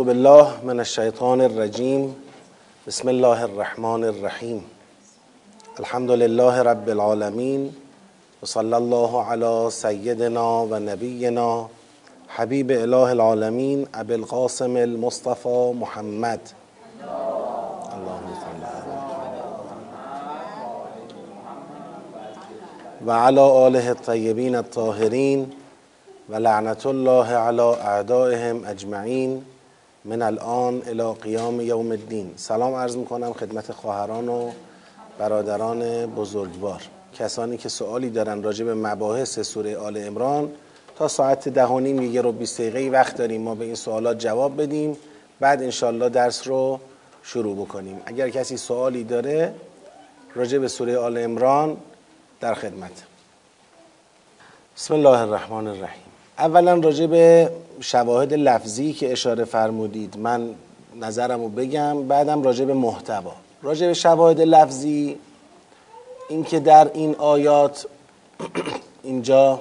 اعوذ بالله من الشیطان الرجیم بسم الله الرحمن الرحیم الحمد لله رب العالمین و صلی الله علی سیدنا و نبینا حبیب اله العالمین ابی القاسم المصطفى محمد. و علی آله الطیبین الطاهرین و لعنت الله علی اعدائهم اجمعین من الان الى قیام یوم الدین. سلام عرض می‌کنم خدمت خواهران و برادران بزرگوار. کسانی که سوالی دارن راجع به مباحث سوره آل عمران تا ساعت ده و نیم یه رو 20 دقیقه وقت داریم ما به این سوالات جواب بدیم. بعد انشالله درس رو شروع بکنیم. اگر کسی سوالی داره راجع به سوره آل عمران در خدمت. بسم الله الرحمن الرحیم. اولا راجع به شواهد لفظی که اشاره فرمودید. من نظرم رو بگم بعدم راجع به محتوا. راجع به شواهد لفظی اینکه در این آیات اینجا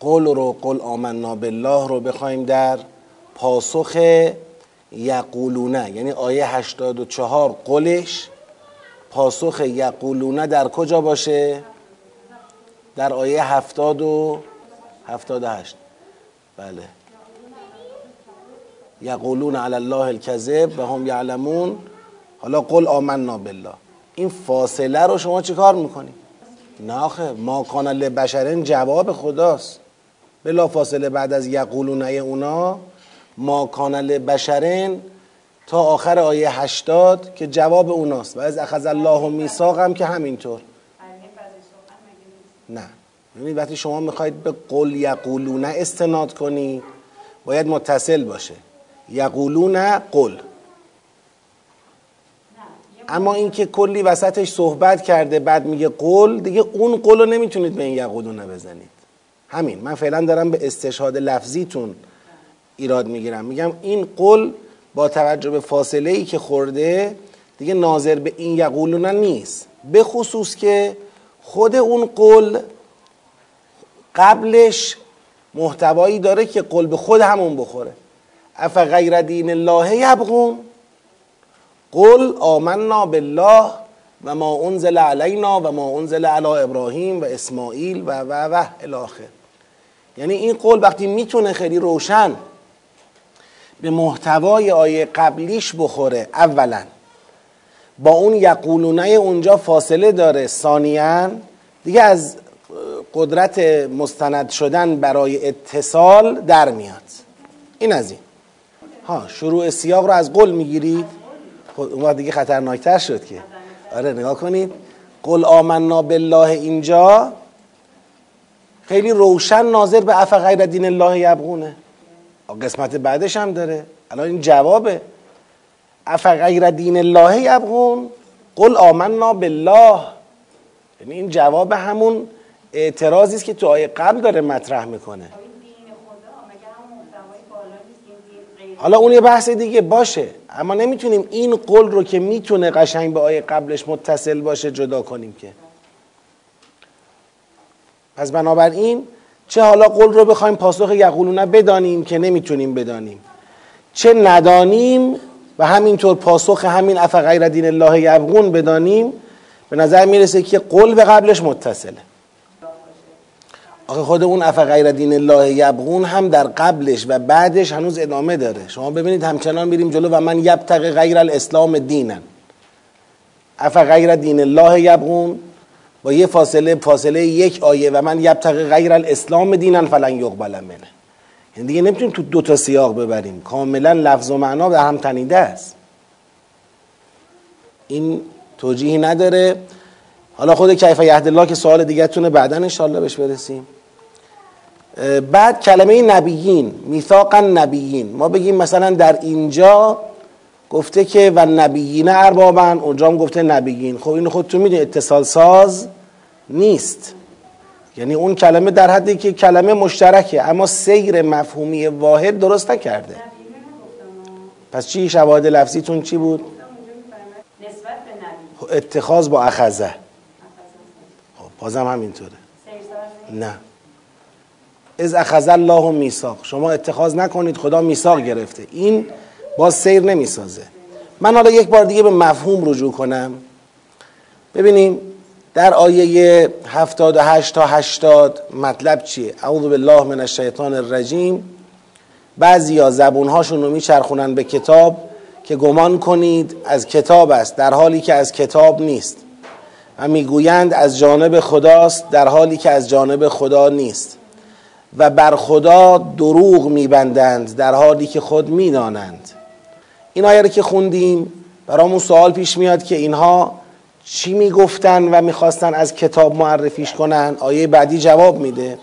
قول رو قل آمنا بالله رو بخوایم در پاسخ یقولونه. یعنی آیه 84 قلش پاسخ یقولونه در کجا باشه؟ در آیه 70 و 78 بله. یقولون علی الله الکذب و هم یعلمون. حالا قل آمنا بالله. این فاصله رو شما چیکار می‌کنید نه آخه ما کان لبشرن جواب خداست. بلا فاصله بعد از یقولونه اونا ما کان لبشرن تا آخر آیه 80 که جواب اوناست. و از اخذ الله میثاق هم که همینطور. نه. یعنی وقتی شما می‌خواید به قل یقولونه استناد کنی باید متصل باشه. یقولون قل اما اینکه کلی وسطش صحبت کرده بعد میگه قل دیگه اون قل رو نمی‌تونید به این یقولونه بزنید. همین. من فعلا دارم به استشهاد لفظیتون ایراد می‌گیرم. میگم این قل با توجه به فاصله ای که خورده دیگه ناظر به این یقولونه نیست. به خصوص که خود اون قل قبلش محتوایی داره که قل به خود همون بخوره. اف غیر دین الله یبغون؟ قل آمنا بالله و ما انزل علینا و ما انزل علی ابراهیم و اسماعیل و و و الاخر یعنی این قول وقتی می‌تونه خیلی روشن به محتوای آیه قبلیش بخوره اولا. با اون یقولونه اونجا فاصله داره ثانیا. دیگه از قدرت مستند شدن برای اتصال در میاد. این از این. ها شروع سیاق رو از قل می‌گیرید. خب اون وقت دیگه خطرناکتر شد که. آره نگاه کنید. قل آمنا بالله اینجا. خیلی روشن ناظر به اف غیر دین الله یبغونه. قسمت بعدش هم داره. الان این جوابه. اف غیر دین الله یبغون. قل آمنا بالله. یعنی این جواب همون اعتراضی است که تو آیه قبل داره مطرح می‌کنه. حالا اون یه بحث دیگه باشه اما نمی‌تونیم این قول رو که می‌تونه قشنگ به آیه قبلش متصل باشه جدا کنیم که. پس بنابراین چه حالا قول رو بخوایم پاسخ یقولونه بدانیم که نمی‌تونیم بدانیم. چه ندانیم و همینطور پاسخ همین اف غیر دین الله یبغون بدانیم به نظر می‌رسه که قول به قبلش متصله. آخه خود اون اف غیر دین الله یبغون هم در قبلش و بعدش هنوز ادامه داره. شما ببینید همچنان میریم جلو و من یبتغ غیر الاسلام دینن. اف غیر دین الله یبغون با یه فاصله فاصله یک آیه و من یبتغ غیر الاسلام دینن فلن یقبل منه. یعنی دیگه نمی‌تونیم تو دو تا سیاق ببریم. کاملا لفظ و معنا به هم تنیده است. این توجیهی نداره. حالا خود کیف یهد الله که سوال دیگه تونه بعدا انشالله بهش برسیم. بعد کلمه نبیین میثاق نبیین. ما بگیم مثلا در اینجا گفته که و نبیین اربابن اونجا هم گفته نبیین. خب اینو خودتون می‌دونید اتصال ساز نیست. یعنی اون کلمه در حدی که کلمه مشترکه اما سیر مفهومی واحد درست نکرده. پس چی؟ شواهد لفظیتون چی بود؟ اتخاذ با اخذه. خب بازم همینطوره. نه. از اخذ الله میثاق. شما اتخاذ نکنید خدا میثاق گرفته. این باز سیر نمی‌سازه. من حالا یک بار دیگه به مفهوم رجوع کنم. ببینیم در آیه 78 تا 80 مطلب چیه؟ اعوذ بالله من الشیطان الرجیم. بعضی ها زبونهاشون رو میچرخونن به کتاب که گمان کنید از کتاب است در حالی که از کتاب نیست. و می‌گویند از جانب خداست در حالی که از جانب خدا نیست. و بر خدا دروغ میبندند در حالی که خود می‌دانند. این آیه رو که خوندیم برامون سوال پیش میاد که اینها چی می‌گفتن و می‌خواستن از کتاب معرفیش کنن؟ آیه بعدی جواب میده.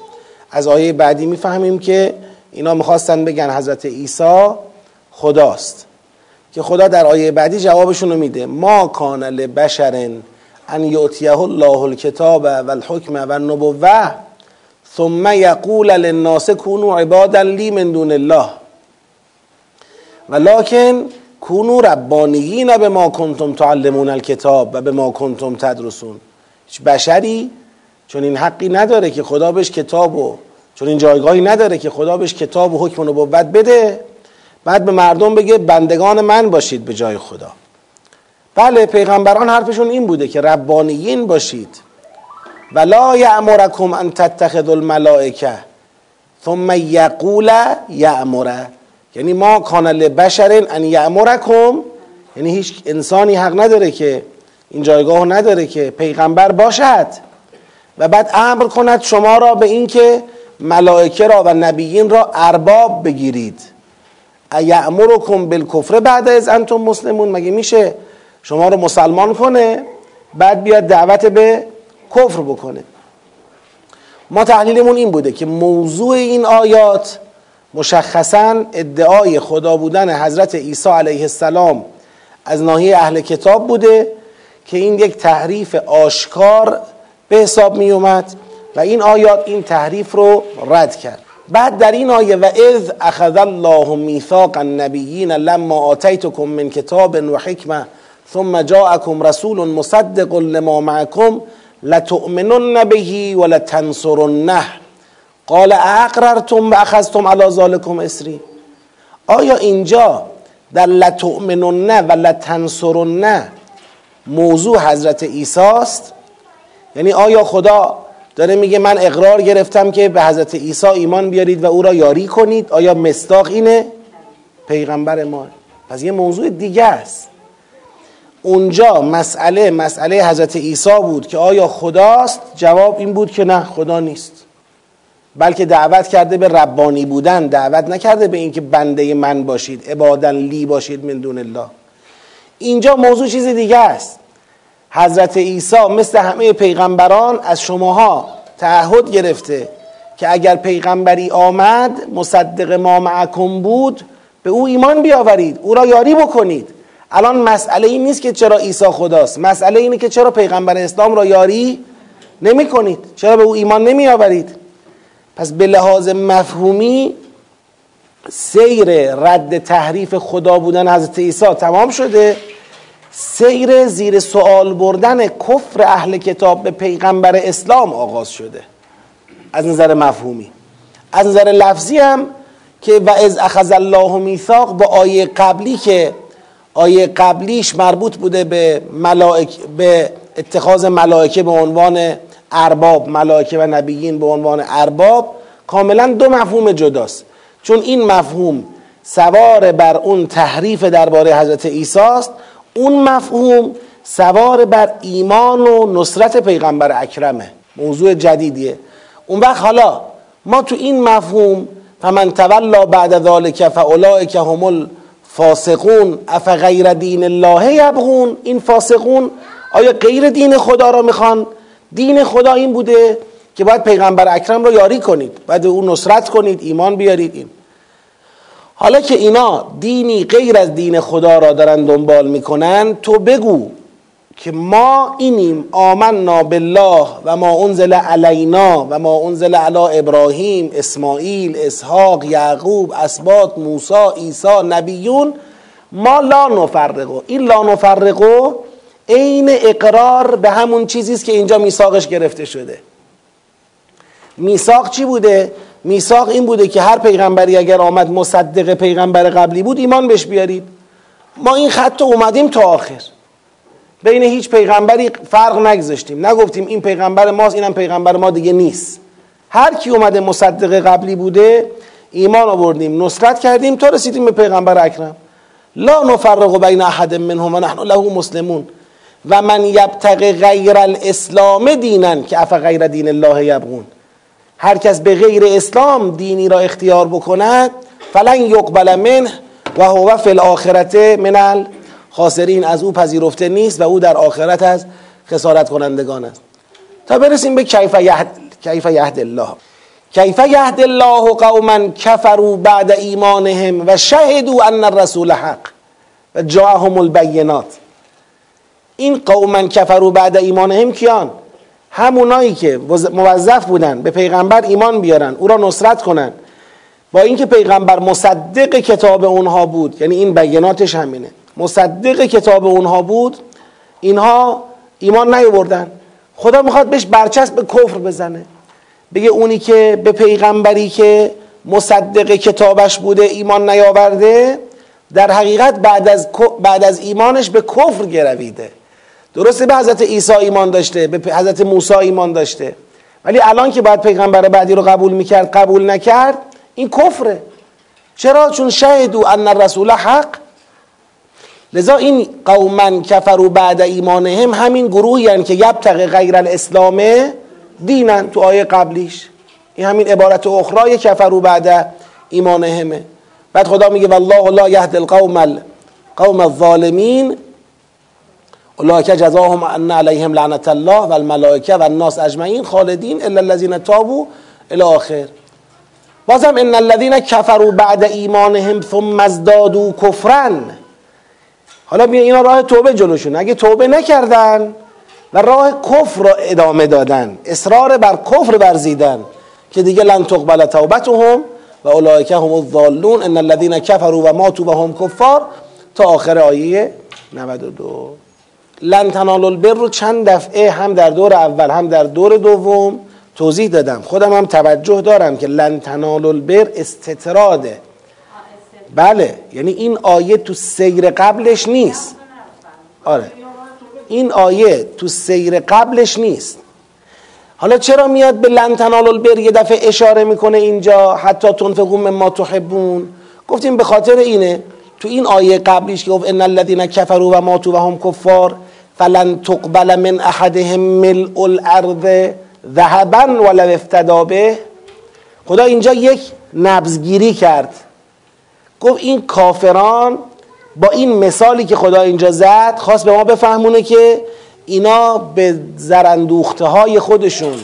از آیه بعدی می‌فهمیم که اینا می‌خواستن بگن حضرت عیسی خداست. که خدا در آیه بعدی جوابشون رو میده. ما کان لبشر ان یعطیه الله الکتاب و الحکم و النبوه ثم یقول للناس کونوا عبادا لی من دون الله. ولکن کونو ربانیین به ما کنتم تعلمون الکتاب و به ما تدرسون. هیچ بشری چون این حقی نداره که خدا بهش کتاب و چون این جایگاهی نداره که خدا بهش کتاب و حکم و نبوت بده بعد به مردم بگه بندگان من باشید به جای خدا. بله پیغمبران حرفشون این بوده که ربانیین باشید. ولا یعمرکم ان تتخذوا الملائکه ثم یقول یعمره یعنی ما کان لبشر ان یعمرکم یعنی هیچ انسانی حق نداره که این جایگاه نداره که پیغمبر باشد. و بعد امر کند شما را به اینکه ملائکه را و نبیین را ارباب بگیرید. ایعمرکم بالکفر بعد از انتم مسلمون؟ مگه میشه شما رو مسلمان کنه؟ بعد بیاد دعوت به کفر بکنه. ما تحلیلمون این بوده که موضوع این آیات مشخصا ادعای خدا بودن حضرت عیسی علیه السلام از ناحیه اهل کتاب بوده که این یک تحریف آشکار به حساب می اومد و این آیات این تحریف رو رد کرد. بعد در این آیه و اذ اخذ الله میثاق النبیین لما آتیتکم من کتاب و حکمه ثم جاءكم رسول مصدق لما معكم لتؤمنن به ولتنصرنه قال اقررتم و اخذتم علی ذالکم اسری. آیا اینجا در لتؤمنن و لتنصرنه موضوع حضرت عیسی است؟ یعنی آیا خدا داره میگه من اقرار گرفتم که به حضرت عیسی ایمان بیارید و او را یاری کنید؟ آیا مستاق اینه؟ پیغمبر ما. پس یه موضوع دیگه است. اونجا مسئله مسئله حضرت عیسی بود که آیا خداست؟ جواب این بود که نه خدا نیست. بلکه دعوت کرده به ربانی بودن دعوت نکرده به اینکه بنده من باشید عبادن لی باشید من دون الله. اینجا موضوع چیز دیگه است. حضرت عیسی مثل همه پیغمبران از شماها تعهد گرفته که اگر پیغمبری آمد مصدق ما معکم بود به او ایمان بیاورید او را یاری بکنید. الان مسئله این نیست که چرا عیسی خداست. مسئله اینه که چرا پیغمبر اسلام را یاری نمی کنید چرا به او ایمان نمی آورید پس به لحاظ مفهومی سیر رد تحریف خدا بودن حضرت عیسی تمام شده. سیر زیر سوال بردن کفر اهل کتاب به پیغمبر اسلام آغاز شده. از نظر مفهومی. از نظر لفظی هم که و از اخذ الله میثاق با آیه قبلی که آیه قبلیش مربوط بوده به ملائک به اتخاذ ملائکه به عنوان ارباب ملائکه و نبیین به عنوان ارباب کاملا دو مفهوم جداست. چون این مفهوم سوار بر اون تحریف درباره حضرت عیسی است اون مفهوم سوار بر ایمان و نصرت پیغمبر اکرمه. موضوع جدیدیه. اون وقت حالا ما تو این مفهوم فمن تولا بعد ذالک فاولئک هم الفاسقون اف غیر دین الله یبغون؟ این فاسقون آیا غیر دین خدا را می‌خوان؟ دین خدا این بوده که باید پیغمبر اکرم را یاری کنید باید او نصرت کنید ایمان بیارید این. حالا که اینا دینی غیر از دین خدا را دارن دنبال می‌کنن تو بگو که ما اینیم آمنا بالله و ما انزل علینا و ما انزل علی ابراهیم اسماعیل اسحاق یعقوب اسباط موسی عیسی نبیون. ما لا نفرقو. این لا نفرقو عین اقرار به همون چیزی است که اینجا میثاقش گرفته شده. میثاق چی بوده؟ میثاق این بوده که هر پیغمبری اگر آمد مصدق پیغمبر قبلی بود ایمان بهش بیارید. ما این خط اومدیم تا آخر. بین هیچ پیغمبری فرق نگذاشتیم. نگفتیم این پیغمبر ماست اینم پیغمبر ما دیگه نیست. هر کی اومده مصدق قبلی بوده ایمان آوردیم نصرت کردیم تا رسیدیم به پیغمبر اکرم. لا نفرق بین احد منهم و نحن له مسلمون. و من یبتغ غیر الاسلام دینن که اف غیر دین الله یبغون. هر کس به غیر اسلام دینی را اختیار بکند فلن یقبل منه و هو فی الاخرته من الخاسرین از او پذیرفته نیست و او در آخرت از خسارت کنندگان است. تا برسیم به کیف یهد کیف یهد الله. کیف یهد الله قوما کفروا بعد ایمانهم و شهدوا ان الرسول حق. و جاءهم البینات. این قوما کفروا بعد ایمانهم کیان؟ همونایی که موظف بودن به پیغمبر ایمان بیارن او را نصرت کنن. با اینکه پیغمبر مصدق کتاب اونها بود یعنی این بیناتش همینه. مصدق کتاب اونها بود اینها ایمان نیاوردن. خدا می‌خواد بهش برچسب به کفر بزنه. بگه اونی که به پیغمبری که مصدق کتابش بوده ایمان نیاورده در حقیقت بعد از, بعد از ایمانش به کفر گرویده. درسته به حضرت عیسی ایمان داشته به حضرت موسی ایمان داشته. ولی الان که باید پیغمبر بعدی رو قبول می‌کرد قبول نکرد این کفره. چرا؟ چون شهدو ان الرسول حق لذا این قومن کفرو بعد ایمانهم همین گروهی هن که یبتغ غیر الاسلام دینن تو آیه قبلیش. این همین عبارت اخرای کفرو بعد ایمانهمه بعد خدا میگه والله لا یهد القوم قوم الظالمین. اولئک جزاهم ان علیهم لعنت الله و الملائکه و الناس اجمعین خالدین الا الذين تابوا الى آخر. بازم ان الذين كفروا بعد ایمانهم ثم ازدادوا کفرا. حالا بیا اینا راه توبه جلوشون. اگه توبه نکردن و راه کفر را ادامه دادن اصرار بر کفر ورزیدن که دیگه لن تقبل توبتهم و اولئک هم الضالون ان الذين كفروا و ماتوا و هم کفار. تا آخر آیه 92 لن تنالوا البر رو چند دفعه هم در دور اول هم در دور دوم توضیح دادم. خودم هم توجه دارم که لن تنالوا البر استطراده بله یعنی این آیه تو سیر قبلش نیست. آره. این آیه تو سیر قبلش نیست. حالا چرا میاد به لن تنالوا البر یه دفعه اشاره می‌کنه اینجا حتی تنفقون مما تحبون؟ گفتیم به خاطر اینه. تو این آیه قبلیش که گفت ان الذين كفروا و ماتوا و هم کفار فلن تقبل من احدهم ملء الارض ذهبا ولو افتدا به. خدا اینجا یک نبزگیری کرد. گفت این کافران با این مثالی که خدا اینجا زد خواست به ما بفهمونه که اینا به زرندوخته های خودشون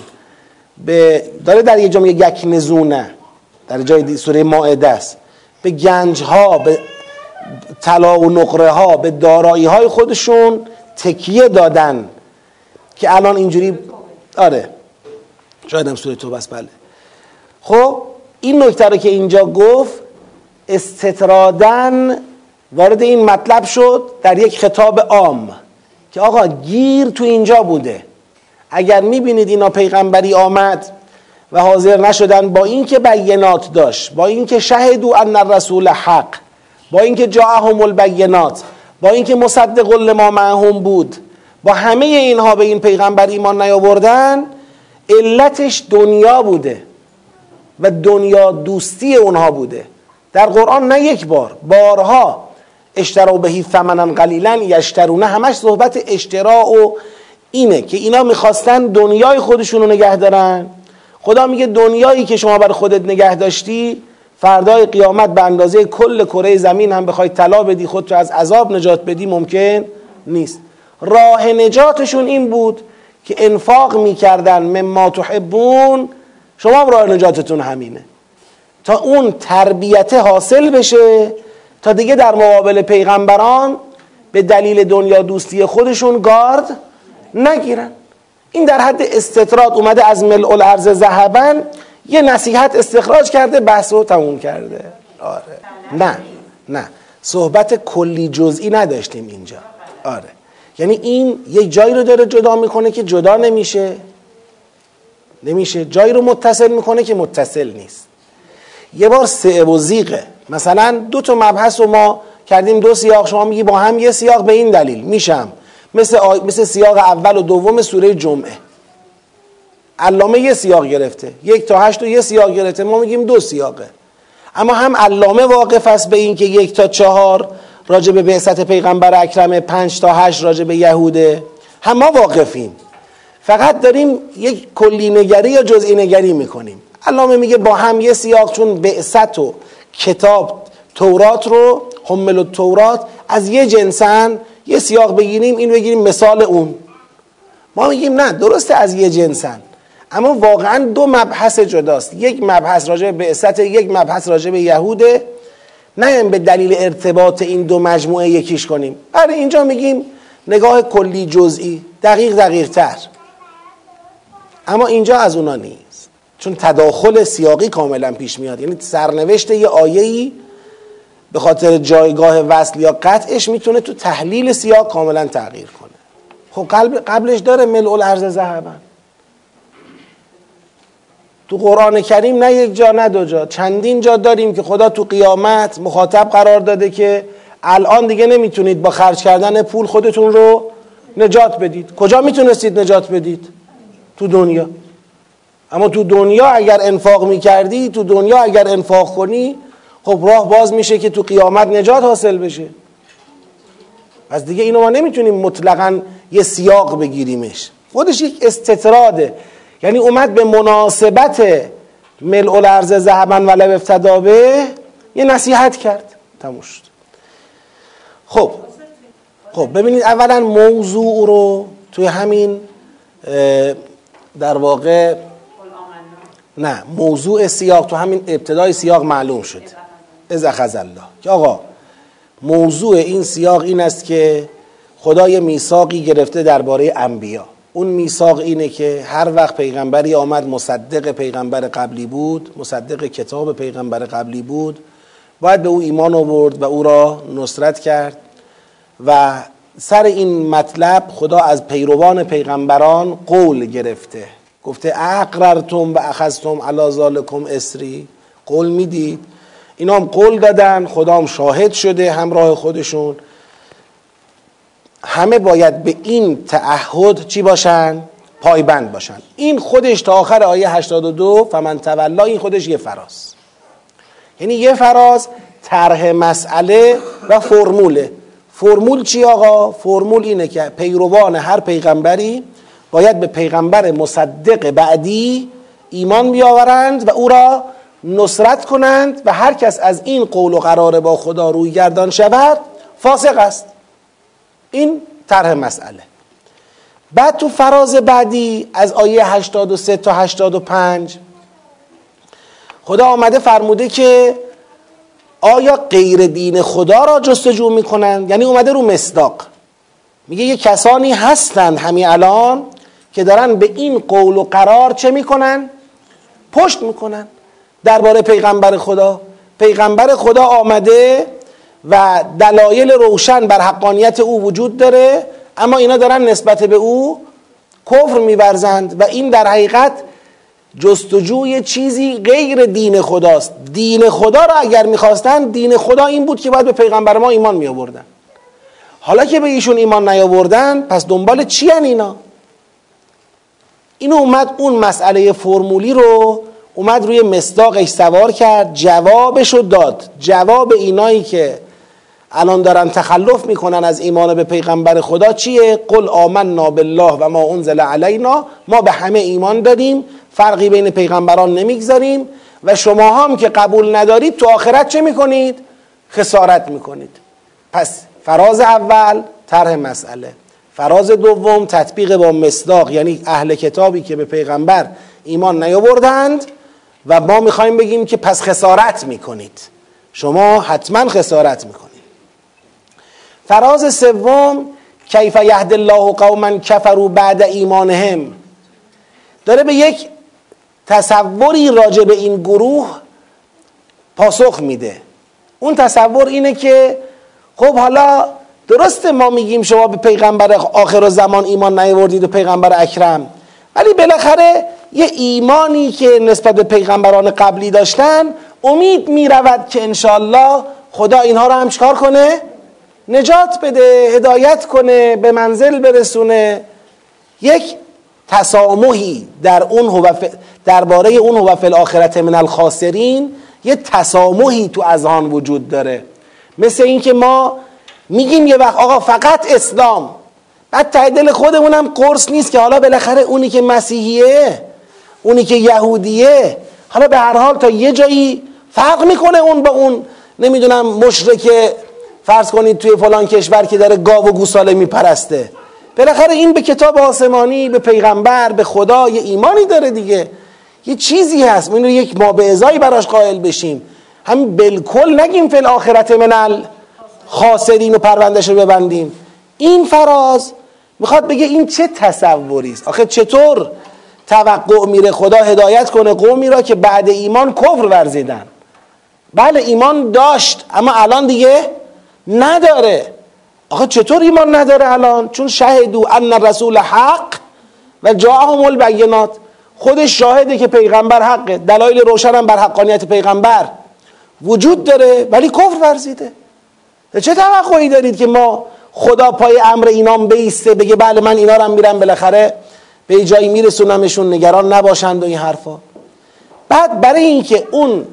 به داره در یه جامعه یک نزونه در جای سوره ماعده است. به گنج ها به طلا و نقره ها به دارایی های خودشون تکیه دادن که الان اینجوری آره. شاید هم سوره توبه بله. خب این نکته رو که اینجا گفت استطرادن وارد این مطلب شد در یک خطاب عام که آقا گیر تو اینجا بوده. اگر می‌بینید اینا پیغمبری آمد و حاضر نشدن با اینکه بینات داشت با اینکه شهدو ان الرسول حق با اینکه جاءهم البینات با اینکه مصدق لما معهم بود با همه اینها به این پیغمبر ایمان نیاوردن علتش دنیا بوده و دنیا دوستی اونها بوده. در قرآن نه یک بار بارها اشترا بهی ثمنا قلیلا یشترونه همش صحبت اشترا و اینه که اینا می‌خواستن دنیای خودشون رو نگه دارن. خدا میگه دنیایی که شما بر خودت نگه داشتی فردای قیامت به اندازه کل کره زمین هم بخوای طلا بدی خود رو از عذاب نجات بدی ممکن نیست. راه نجاتشون این بود که انفاق می‌کردن مما تحبون. شما راه نجاتتون همینه. تا اون تربیت حاصل بشه تا دیگه در مقابل پیغمبران به دلیل دنیا دوستی خودشون گارد نگیرن. این در حد استطراد اومده از ملع الارض ذهبن یه نصیحت استخراج کرده بحث رو تموم کرده. آره. نه نه. صحبت کلی جزئی نداشتیم اینجا. آره. یعنی این یک جایی رو داره جدا می‌کنه که جدا نمیشه. نمیشه. جایی رو متصل می‌کنه که متصل نیست. یه بار سه و زیقه مثلا دو تا مبحث رو ما کردیم دو سیاق شما میگی با هم یه سیاق به این دلیل. میشم. مثل, آ... مثل سیاق اول و دوم سوره جمعه. علامه یه سیاق گرفته. یک تا هشت و یه سیاق گرفته. ما میگیم دو سیاقه. اما هم علامه واقف است به این که یک تا چهار راجع به بعثت پیغمبر اکرم پنج تا هشت راجع به یهوده. هم ما واقفیم. فقط داریم یک کلی نگری یا جزئی نگری می‌کنیم. علامه میگه با هم یه سیاق چون بعثت و کتاب تورات رو حمل و تورات از یه جنسن یه سیاق بگیریم این بگیریم مثال اون. ما میگیم نه درسته از یه جنسن. اما واقعا دو مبحث جداست. یک مبحث راجع به بعثت یک مبحث راجع به یهوده. نه به دلیل ارتباط این دو مجموعه یکیش کنیم. برای اینجا میگیم نگاه کلی جزئی دقیق دقیق تر اما اینجا از اونا نیست. چون تداخل سیاقی کاملا پیش میاد. یعنی سرنوشت یه آیه‌ای به خاطر جایگاه وصل یا قطعش می‌تونه تو تحلیل سیاق کاملا تغییر کنه. خب قبلش داره ملء الارض ذهبا. تو قرآن کریم نه یک جا نه دو جا. چندین جا داریم که خدا تو قیامت مخاطب قرار داده که الان دیگه نمی‌تونید با خرج کردن پول خودتون رو نجات بدید. کجا می‌تونستید نجات بدید؟ تو دنیا. اما تو دنیا اگر انفاق می‌کردی تو دنیا اگر انفاق کنی خب راه باز میشه که تو قیامت نجات حاصل بشه. پس دیگه اینو ما نمی‌تونیم مطلقا یه سیاق بگیریمش. خودش یک استطراده. یعنی اومد به مناسبت ملء الارض و لب افتدا به یه نصیحت کرد. تموم شد. خب خب ببینید اولا موضوع رو توی همین در واقع نه موضوع سیاق تو همین ابتدای سیاق معلوم شد. از اخذ الله. که آقا موضوع این سیاق این است که خدای میثاقی گرفته درباره انبیا. اون میثاق اینه که هر وقت پیغمبری آمد مصدق پیغمبر قبلی بود مصدق کتاب پیغمبر قبلی بود باید به او ایمان آورد و او را نصرت کرد و سر این مطلب خدا از پیروان پیغمبران قول گرفته. گفته اقررتم و اخذتم علی ذالکم اسری. قول می‌دید؟ اینا هم قول دادن خدا هم شاهد شده همراه خودشون. همه باید به این تعهد چی باشن؟ پایبند باشن. این خودش تا آخر آیه 82 فمن تولا این خودش یه فراز. یعنی یه فراز طرح مسئله و فرموله. فرمول چی آقا؟ فرمول اینه که پیروان هر پیغمبری باید به پیغمبر مصدق بعدی ایمان بیاورند و او را نصرت کنند و هر کس از این قول و قرار با خدا روی گردان شود فاسق است. این طرح مسئله. بعد تو فراز بعدی از آیه 83 تا 85 خدا آمده فرموده که آیا غیر دین خدا را جستجو می‌کنند؟ یعنی اومده رو مصداق. میگه یه کسانی هستند همین الان که دارن به این قول و قرار چه می‌کنن؟ پشت می‌کنن. درباره پیغمبر خدا. پیغمبر خدا آمده و دلایل روشن بر حقانیت او وجود داره اما اینا دارن نسبت به او کفر میورزند و این در حقیقت جستجوی چیزی غیر دین خداست. دین خدا را اگر می‌خواستن دین خدا این بود که باید به پیغمبر ما ایمان می آوردن حالا که به ایشون ایمان نیاوردن پس دنبال چی هن اینا؟ اینو اومد اون مسئله فرمولی رو اومد روی مصداقش سوار کرد جوابش رو داد. جواب اینایی که الان دارن تخلف می‌کنن از ایمان به پیغمبر خدا چیه؟ قل آمنا بالله و ما انزل علینا ما به همه ایمان دادیم فرقی بین پیغمبران نمی‌گذاریم و شما هم که قبول ندارید تو آخرت چه می‌کنید؟ خسارت می‌کنید. پس فراز اول طرح مسئله. فراز دوم تطبیق با مصداق یعنی اهل کتابی که به پیغمبر ایمان نیاوردند و ما می‌خوایم بگیم که پس خسارت می‌کنید. شما حتما خسارت می‌کنید. فراز سوم کیف یهد الله قوما کفروا بعد ایمانهم. داره به یک تصوری راجع به این گروه پاسخ میده. اون تصور اینه که خب حالا درسته ما میگیم شما به پیغمبر آخر زمان ایمان نیاوردید و پیغمبر اکرم ولی بالاخره یه ایمانی که نسبت به پیغمبران قبلی داشتن امید می رود که انشالله خدا اینها رو هم چکار کنه؟ نجات بده هدایت کنه به منزل برسونه یک تسامحی در اون درباره اون هو فی الاخرت من الخاسرین یه تسامحی تو اذهان وجود داره مثل اینکه ما میگیم یه وقت آقا فقط اسلام. بعد ته دل خودمونم قرص نیست که حالا بالاخره اونی که مسیحیه اونی که یهودیه حالا به هر حال تا یه جایی فرق می‌کنه اون با اون. نمی‌دونم مشرک فرض کنید توی فلان کشور که داره گاو و گوساله میپرسته. بالاخره این به کتاب آسمانی به پیغمبر به خدا یه ایمانی داره دیگه. یه چیزی هست. ما یک ما براش قائل بشیم. هم بالکل نگیم فی الاخرت من خاسرین و پروندش رو ببندیم. این فراز می‌خواد بگه این چه تصوری است؟ آخه چطور توقع میره؟ خدا هدایت کنه قومی را که بعد ایمان کفر ورزیدن. بله ایمان داشت اما الان دیگه نداره. آخه چطور ایمان نداره الان؟ چون شهدو ان رسول حق و جاهم البینات. خودش شاهده که پیغمبر حقه. دلایل روشن بر حقانیت پیغمبر وجود داره ولی کفر ورزیده. چه توقعی دارید که ما خدا پای امر اینام بیسته بگه بله من اینا رو میرم بالاخره به جایی میرسونمشون نگران نباشند و این حرفا. بعد برای اینکه اون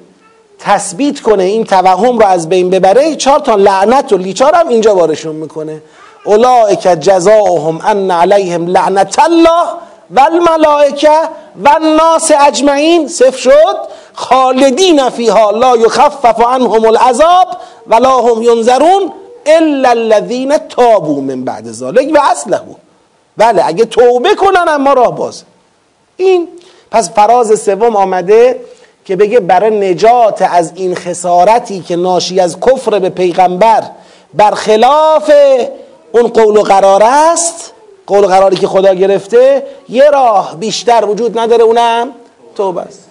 تثبیت کنه این توهم رو از بین ببره چهار تا لعنت و لیچار هم اینجا بارشون می‌کنه. اولئک جزاؤهم ان علیهم لعنت الله و الملائکه و الناس اجمعین. صفر شد. خالدین فیها لا یخفف عنهم العذاب ولا هم ینظرون الا الذین تابوا من بعد ذلك و اصله بله اگه توبه کنن اما راه باز. این پس فراز سوم آمده که بگه برای نجات از این خسارتی که ناشی از کفر به پیغمبر برخلاف اون قول و قرار است قول و قراری که خدا گرفته یه راه بیشتر وجود نداره اونم توبه است.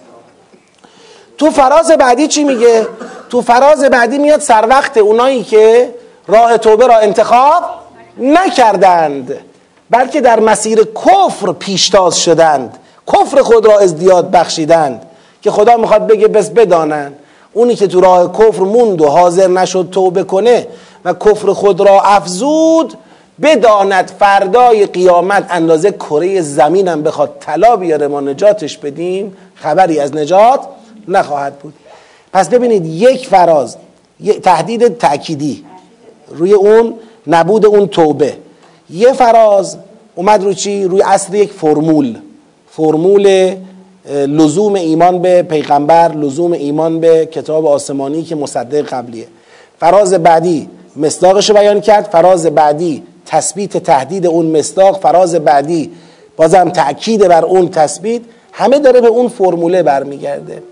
تو فراز بعدی چی میگه؟ تو فراز بعدی میاد سر وقت اونایی که راه توبه را انتخاب نکردند بلکه در مسیر کفر پیشتاز شدند کفر خود را ازدیاد بخشیدند که خدا می‌خواد بگه بس بدانن اونی که تو راه کفر موند و حاضر نشد توبه کنه و کفر خود را افزود بداند فردای قیامت اندازه کره زمینم بخواد طلا بیاره ما نجاتش بدیم خبری از نجات نخواهد بود. پس ببینید یک فراز تهدید تأکیدی روی اون نبود اون توبه. یه فراز اومد رو چی؟ روی اصل یک فرمول. فرمول لزوم ایمان به پیغمبر لزوم ایمان به کتاب آسمانی که مصدق قبلیه. فراز بعدی مصداقش بیان کرد. فراز بعدی تثبیت تهدید اون مصداق. فراز بعدی بازم تأکید بر اون تثبیت. همه داره به اون فرموله برمیگرده.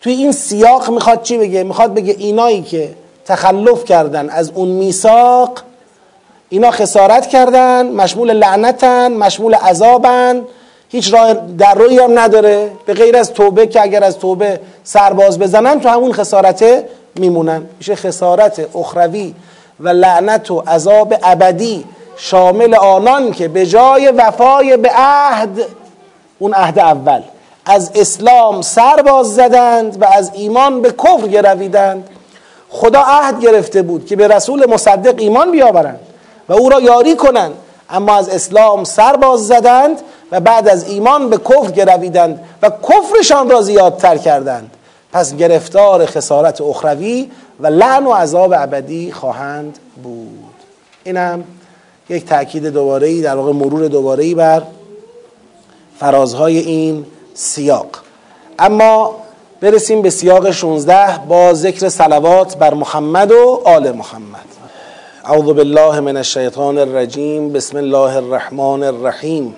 توی این سیاق می‌خواد چی بگه؟ می‌خواد بگه اینایی که تخلف کردن از اون میثاق اینا خسارت کردن مشمول لعنتن مشمول عذابن هیچ راه در روی هم نداره. به غیر از توبه که اگر از توبه سرباز بزنن تو همون خسارته میمونن. میشه خسارت اخروی و لعنت و عذاب ابدی شامل آنان که به جای وفای به عهد اون عهد اول. از اسلام سرباز زدند و از ایمان به کفر گرویدند. خدا عهد گرفته بود که به رسول مصدق ایمان بیاورند و او را یاری کنند. اما از اسلام سر باز زدند و بعد از ایمان به کفر گرویدند و کفرشان را زیادتر کردند. پس گرفتار خسارت اخروی و لعن و عذاب ابدی خواهند بود. اینم یک تاکید دوباره در واقع مرور دوباره بر فرازهای این سیاق. اما برسیم به سیاق 16 با ذکر صلوات بر محمد و آل محمد. اعوذ بالله من الشیطان الرجیم. بسم الله الرحمن الرحیم.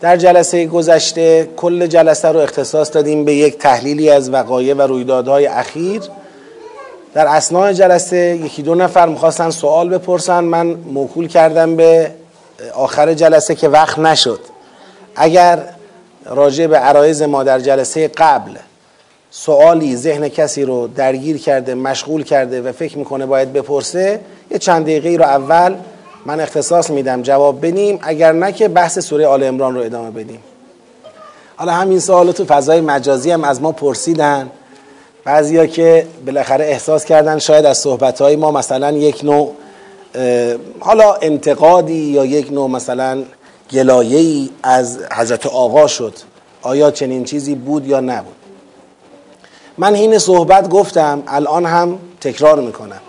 در جلسه گذشته کل جلسه رو اختصاص دادیم به یک تحلیلی از وقایع و رویدادهای اخیر. در اسنای جلسه یکی دو نفر می‌خواستن سوال بپرسن. من موکول کردم به آخر جلسه که وقت نشد. اگر راجع به عرایز ما در جلسه قبل سوالی ذهن کسی رو درگیر کرده مشغول کرده و فکر می‌کنه باید بپرسه یه چند دقیقه رو اول من اختصاص میدم جواب بدیم. اگر نه که بحث سوره آل امران رو ادامه بدیم. حالا همین سوال تو فضای مجازی هم از ما پرسیدن. بعضیا که بالاخره احساس کردن شاید از صحبت ما مثلا یک نوع حالا انتقادی یا یک نوع مثلا گلایه‌ای از حضرت آقا شد. آیا چنین چیزی بود یا نبود؟ من این صحبت گفتم الان هم تکرار می‌کنم.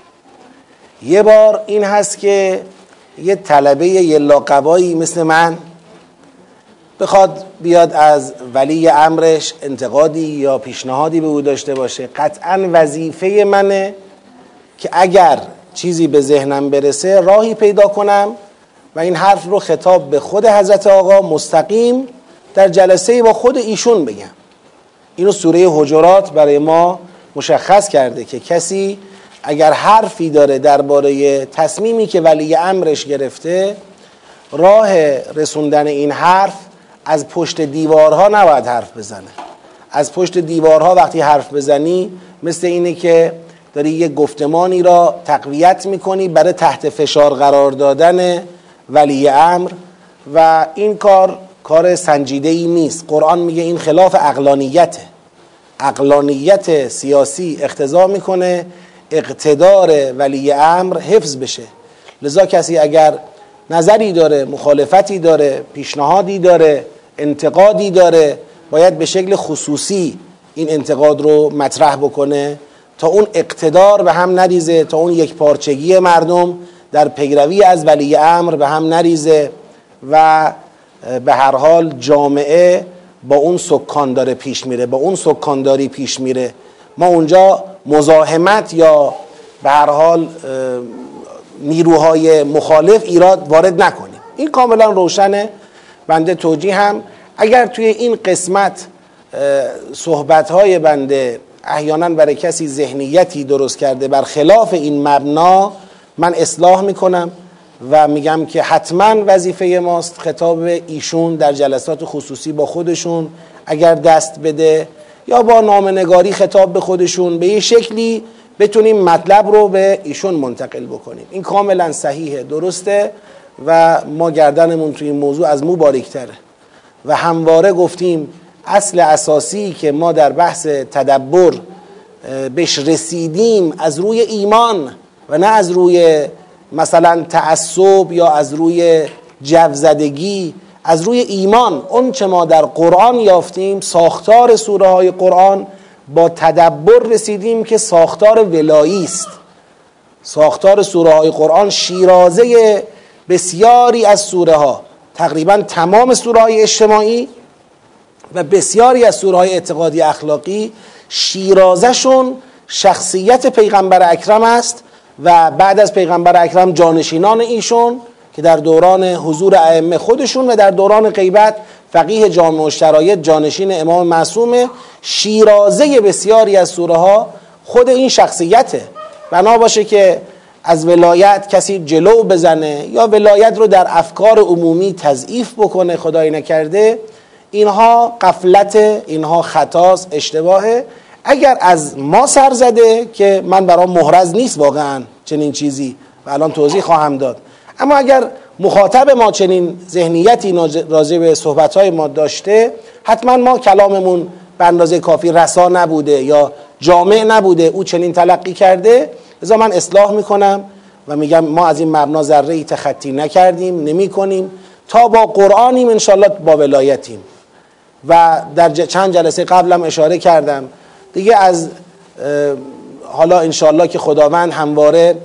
یه بار این هست که یه طلبه یلاقبایی مثل من بخواد بیاد از ولی امرش انتقادی یا پیشنهادی به او داشته باشه. قطعا وظیفه منه که اگر چیزی به ذهنم برسه راهی پیدا کنم و این حرف رو خطاب به خود حضرت آقا مستقیم در جلسه با خود ایشون بگم. اینو سوره حجرات برای ما مشخص کرده که کسی اگر حرفی داره درباره تصمیمی که ولی امرش گرفته راه رسوندن این حرف از پشت دیوارها نباید حرف بزنه. از پشت دیوارها وقتی حرف بزنی مثل اینه که داری یک گفتمانی را تقویت می‌کنی برای تحت فشار قرار دادن ولی امر و این کار کار سنجیده ای نیست. قرآن میگه این خلاف اقلانیته. اقلانیت سیاسی اقتضا می‌کنه اقتدار ولی امر حفظ بشه. لذا کسی اگر نظری داره مخالفتی داره پیشنهادی داره انتقادی داره باید به شکل خصوصی این انتقاد رو مطرح بکنه تا اون اقتدار به هم نریزه تا اون یک پارچگی مردم در پیروی از ولی امر به هم نریزه و به هر حال جامعه با اون سکان داره پیش میره با اون سکانداری پیش میره. ما اونجا مزاحمت یا به هر حال نیروهای مخالف ایراد وارد نکنیم. این کاملا روشنه. بنده توجیه هم اگر توی این قسمت صحبت بنده احیانا برای کسی ذهنیتی درست کرده بر خلاف این مبنا من اصلاح می‌کنم و میگم که حتما وظیفه ماست خطاب ایشون در جلسات خصوصی با خودشون اگر دست بده یا با نامنگاری خطاب به خودشون به یه شکلی بتونیم مطلب رو به ایشون منتقل بکنیم. این کاملا صحیحه درسته و ما گردنمون توی این موضوع از مو باریکتره. و همواره گفتیم اصل اساسی که ما در بحث تدبر بهش رسیدیم از روی ایمان. و نه از روی مثلا تعصب یا از روی جوزدگی از روی ایمان. اون چه ما در قرآن یافتیم ساختار سوره های قرآن با تدبر رسیدیم که ساختار ولایی است. ساختار سوره های قرآن شیرازه بسیاری از سوره ها تقریبا تمام سوره های اجتماعی و بسیاری از سوره های اعتقادی اخلاقی شیرازشون شخصیت پیغمبر اکرم است. و بعد از پیغمبر اکرم جانشینان ایشون که در دوران حضور ائمه خودشون و در دوران غیبت فقیه جامع و شرایط جانشین امام معصوم شیرازه بسیاری از سوره ها خود این شخصیته. بنا باشه که از ولایت کسی جلو بزنه یا ولایت رو در افکار عمومی تضعیف بکنه خدای نکرده اینها قفلت اینها خطاست اشتباهه. اگر از ما سر زده که من برام محرز نیست واقعا چنین چیزی و الان توضیح خواهم داد. اما اگر مخاطب ما چنین ذهنیتی راجع به صحبتهای ما داشته حتما ما کلاممون به اندازه کافی رسا نبوده یا جامع نبوده او چنین تلقی کرده. لذا من اصلاح می‌کنم و میگم ما از این مبنا ذره ای تخطی نکردیم نمی کنیم تا با قرآنیم انشالله با ولایتیم. و در چند جلسه قبلم اشاره کردم دیگه از حالا انشالله که خداوند همواره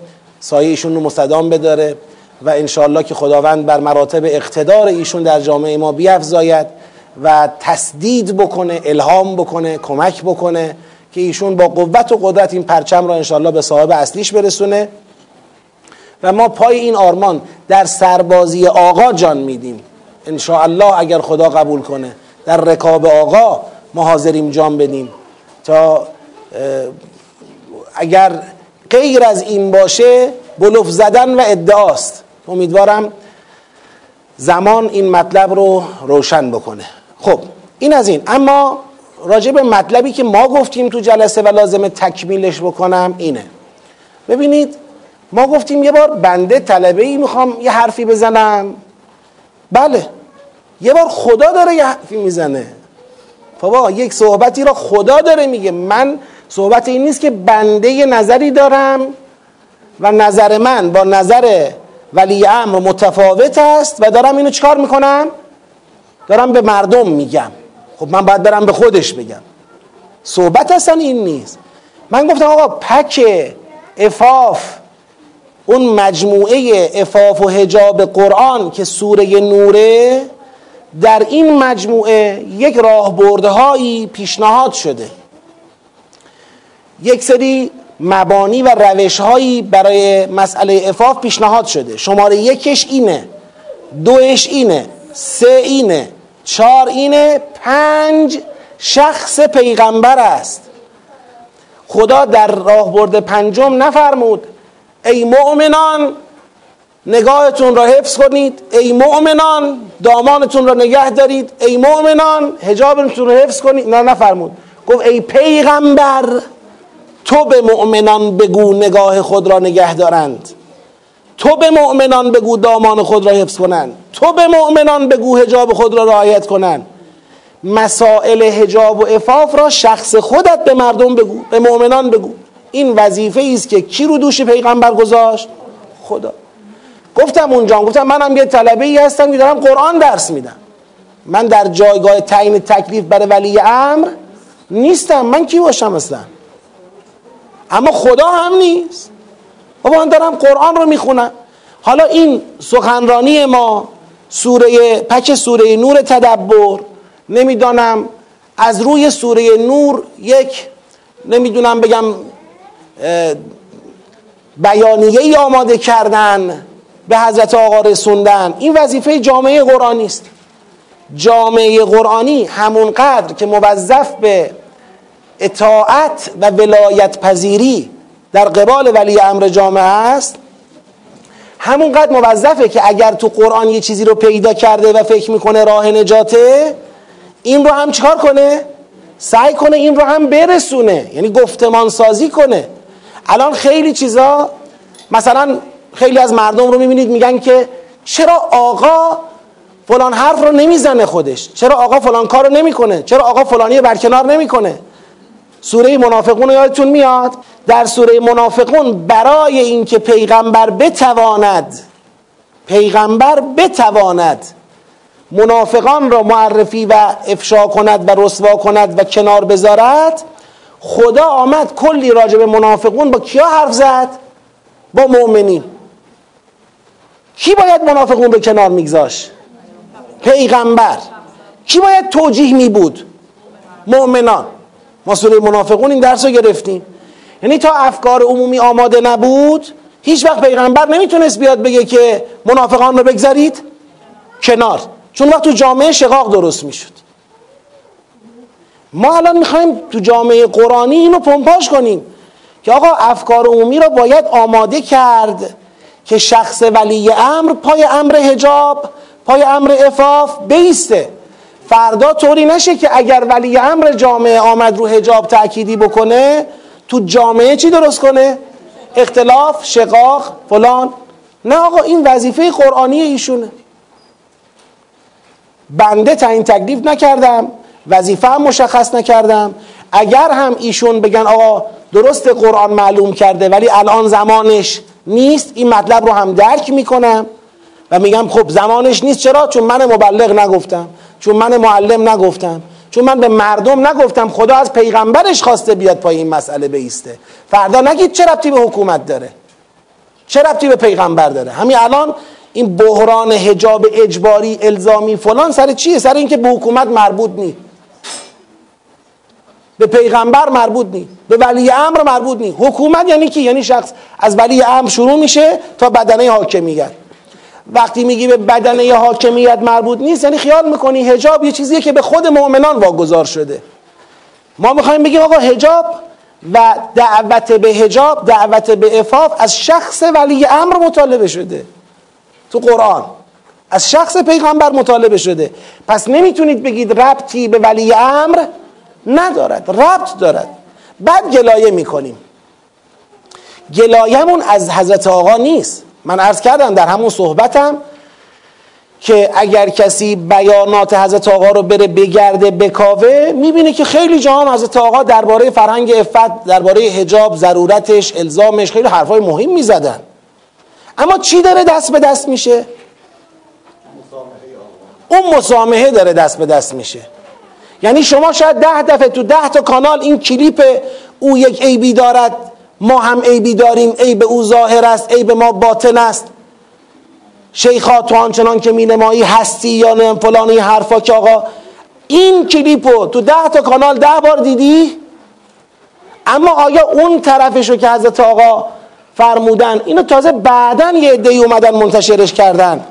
سایه ایشون رو مستدام بداره و انشالله که خداوند بر مراتب اقتدار ایشون در جامعه ما بیافزاید و تسدید بکنه الهام بکنه کمک بکنه که ایشون با قوت و قدرت این پرچم را انشالله به صاحب اصلیش برسونه. و ما پای این آرمان در سربازی آقا جان میدیم. انشاءالله اگر خدا قبول کنه در رکاب آقا ما حاضریم جان بدیم. تا اگر غیر از این باشه بلوف زدن و ادعاست امیدوارم زمان این مطلب رو روشن بکنه. خب این از این. اما راجع به مطلبی که ما گفتیم تو جلسه و لازم تکمیلش بکنم اینه. ببینید ما گفتیم یه بار بنده طلبه ای می‌خوام یه حرفی بزنم. بله. یه بار خدا داره یه حرفی می‌زنه. بابا یک صحبتی را خدا داره میگه. من صحبت این نیست که بنده نظری دارم و نظر من با نظر ولی امر متفاوت است و دارم اینو چکار می‌کنم؟ دارم به مردم میگم. خب من باید برم به خودش بگم. صحبت اصلا این نیست. من گفتم آقا پک افاف اون مجموعه افاف و هجاب قرآن که سوره نوره در این مجموعه یک راهبردهایی پیشنهاد شده. یک سری مبانی و روشهایی برای مسئله افاف پیشنهاد شده. شماره یکش اینه دوش اینه سه اینه چهار اینه پنج شخص پیغمبر است. خدا در راهبرد پنجم نفرمود ای مؤمنان نگاهتون را حفظ کنید. ای مؤمنان دامانتون را نگه دارید. ای مؤمنان هجابتون را حفظ کنید. نه نفرمود. گفت ای پیغمبر تو به مؤمنان بگو نگاه خود را نگه دارند. تو به مؤمنان بگو دامان خود را حفظ کنند. تو به مؤمنان بگو هجاب خود را رعایت کنند. مسائل هجاب و افاف را شخص خودت به مردم بگو به مؤمنان بگو. این وظیفه است که کی رو دوش پیغمبر گذاشت؟ خدا. گفتم اونجا گفتم منم یه طلبه ای هستم که دارم قرآن درس میدم. من در جایگاه تعیین تکلیف برای ولی امر نیستم. من کی باشم اصلا؟ اما خدا هم نیست. بابا من دارم قرآن رو می‌خونم. حالا این سخنرانی ما سوره پک سوره نور تدبر نمی‌دانم از روی سوره نور یک نمی‌دونم بگم بیانیه ای آماده کردن. به حضرت آقا رسوندن. این وظیفه جامعه قرآنی است. جامعه قرآنی همون قدر که موظف به اطاعت و ولایت پذیری در قبال ولی امر جامعه است همونقدر موظفه که اگر تو قرآن یه چیزی رو پیدا کرده و فکر می‌کنه راه نجاته این رو هم چکار کنه؟ سعی کنه این رو هم برسونه. یعنی گفتمان سازی کنه. الان خیلی چیزا مثلا خیلی از مردم رو می‌بینید میگن که چرا آقا فلان حرف رو نمی‌زنه خودش؟ چرا آقا فلان کار رو نمی‌کنه؟ چرا آقا فلانی برکنار نمی‌کنه؟ سوره منافقون یادتون میاد؟ در سوره منافقون برای اینکه پیغمبر بتواند پیغمبر بتواند منافقان را معرفی و افشا کند و رسوا کند و کنار بذارد خدا آمد کلی راجع منافقون با کیا حرف زد؟ با مؤمنین. کی باید منافقون رو کنار میگذاش پیغمبر. کی باید توجیه می بود؟ مؤمنان. ما سوره منافقون این درس رو گرفتیم. یعنی تا افکار عمومی آماده نبود هیچ وقت پیغمبر نمی‌تونست بیاد بگه که منافقان رو بگذارید کنار. چون وقت تو جامعه شقاق درست می‌شد. ما الان می‌خوایم تو جامعه قرآنی اینو پمپاش کنیم که آقا افکار عمومی رو باید آماده کرد. که شخص ولی امر پای امر هجاب پای امر افاف بیسته. فردا طوری نشه که اگر ولی امر جامعه آمد رو هجاب تأکیدی بکنه تو جامعه چی درست کنه؟ اختلاف، شقاق، فلان. نه آقا این وظیفه قرآنی ایشونه. بنده تعیین تکلیف نکردم وظیفه هم مشخص نکردم. اگر هم ایشون بگن آقا درست قرآن معلوم کرده ولی الان زمانش نیست این مطلب رو هم درک می‌کنم و میگم خب زمانش نیست. چرا؟ چون من مبلغ نگفتم چون من معلم نگفتم چون من به مردم نگفتم. خدا از پیغمبرش خواسته بیاد پای این مسئله بیسته. فردا نگید چه ربطی به حکومت داره. چه ربطی به پیغمبر داره؟ همین الان این بحران حجاب اجباری الزامی فلان سر چیه؟ سر اینکه به حکومت مربوط نی. به پیغمبر مربوط نی. به ولی امر مربوط نی. حکومت یعنی کی؟ یعنی شخص. از ولی امر شروع میشه تا بدنه حاکمیت. وقتی میگی به بدنه حاکمیت مربوط نیست یعنی خیال می‌کنی هجاب یه چیزیه که به خود مؤمنان واگذار شده. ما می‌خوایم بگیم آقا هجاب و دعوت به هجاب دعوت به افاف از شخص ولی امر مطالبه شده. تو قرآن. از شخص پیغمبر مطالبه شده. پس نمی‌تونید بگید ربطی به ولی امر ندارد ربط دارد. بعد گلایه می‌کنیم. گلایمون از حضرت آقا نیست. من عرض کردم در همون صحبتم که اگر کسی بیانات حضرت آقا رو بره بگرده بکاوه می‌بینه که خیلی جا حضرت آقا درباره فرهنگ افت درباره حجاب ضرورتش الزامش خیلی حرفای مهم می‌زدن. اما چی داره دست به دست میشه؟ اون مسامحه داره دست به دست میشه. یعنی شما شاید ده دفعه تو ده تا کانال این کلیپ او یک عیبی دارد. ما هم عیبی داریم. عیب او ظاهر است عیب ما باطن است. شیخا تو آنچنان که مینمایی هستی یا نه فلانی حرفا که آقا. این کلیپو تو ده تا کانال ده بار دیدی؟ اما آیا اون طرفشو که حضرت آقا فرمودن اینو تازه بعدا یه عده اومدن منتشرش کردن.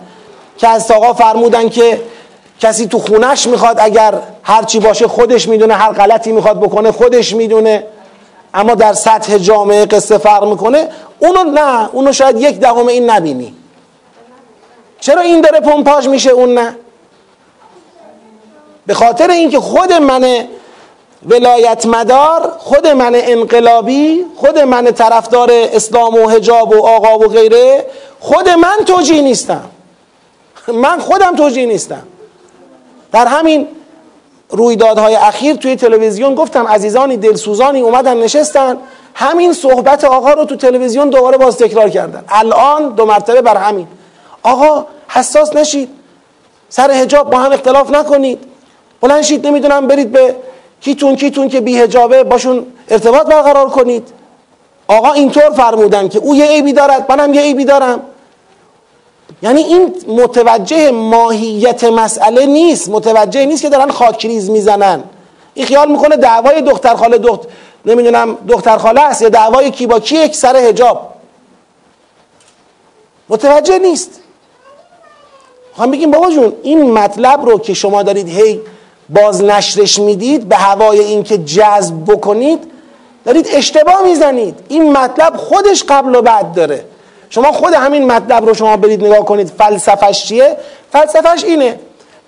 که از آقا فرمودن که کسی تو خونش می‌خواد اگر هرچی باشه خودش می‌دونه هر غلطی می‌خواد بکنه خودش می‌دونه. اما در سطح جامعه قصه فرق می‌کنه. اونو نه اونو شاید یک دهم این نبینی. چرا این داره پمپاژ میشه اون نه؟ به خاطر اینکه خود من ولایت مدار خود من انقلابی خود من طرفدار اسلام و حجاب و آقا و غیره خود من توجیه نیستم. من خودم توجیه نیستم. در همین رویدادهای اخیر توی تلویزیون گفتم عزیزانی دلسوزانی اومدن نشستن. همین صحبت آقا رو تو تلویزیون دوباره باز تکرار کردن. الان دو مرتبه بر همین. آقا حساس نشید. سر هجاب با هم اختلاف نکنید. بلند شید نمی‌دونم برید به کیتون کیتون که بی هجابه باشون ارتباط برقرار کنید. آقا اینطور فرمودن که او یه عیبی دارد منم یه عیبی دارم. یعنی این متوجه ماهیت مسئله نیست. متوجه نیست که دارن خاکریز می‌زنن. این خیال می‌کنه دعوای دختر خاله دخت نمی‌دونم دختر خاله است یا دعوای کی با کی سر هجاب متوجه نیست. می‌خوام بگیم بابا جون این مطلب رو که شما دارید هی باز نشرش می‌دید به هوای اینکه جذب بکنید دارید اشتباه می‌زنید. این مطلب خودش قبل و بعد داره. شما خود همین مطلب رو شما برید نگاه کنید فلسفش چیه؟ فلسفش اینه.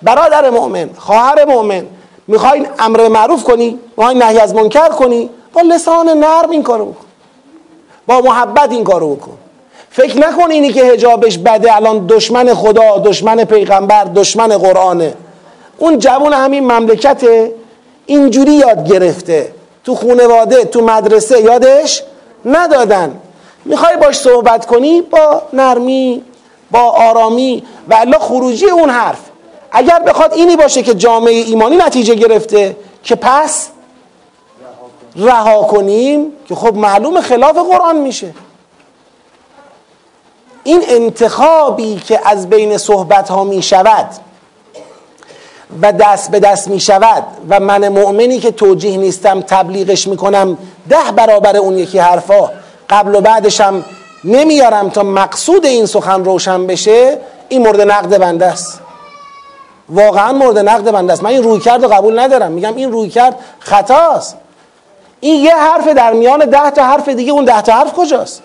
برادر مؤمن خواهر مؤمن می‌خوای امر معروف کنی می‌خوای نهی از منکر کنی با لسان نرم این کارو بکن. با محبت این کارو بکن. فکر نکن اینی که هجابش بده الان دشمن خدا دشمن پیغمبر دشمن قرآنه. اون جوان همین مملکت اینجوری یاد گرفته. تو خونواده تو مدرسه یادش ندادن. می‌خوای باش صحبت کنی؟ با نرمی با آرامی و الا خروجی اون حرف. اگر بخواد اینی باشه که جامعه ایمانی نتیجه گرفته که پس رها کنیم که خب معلوم خلاف قرآن میشه. این انتخابی که از بین صحبت ها می شود و دست به دست می شود و من مؤمنی که توجیه نیستم تبلیغش می کنم ده برابر اون یکی حرفا قبل و بعدشم نمیارم تا مقصود این سخن روشن بشه این مورد نقد بنده است. واقعا مورد نقد بنده است. من این روی کرد رو قبول ندارم. میگم این روی کرد خطاست. این یه حرف در میان ده تا حرف دیگه اون ده تا حرف کجاست؟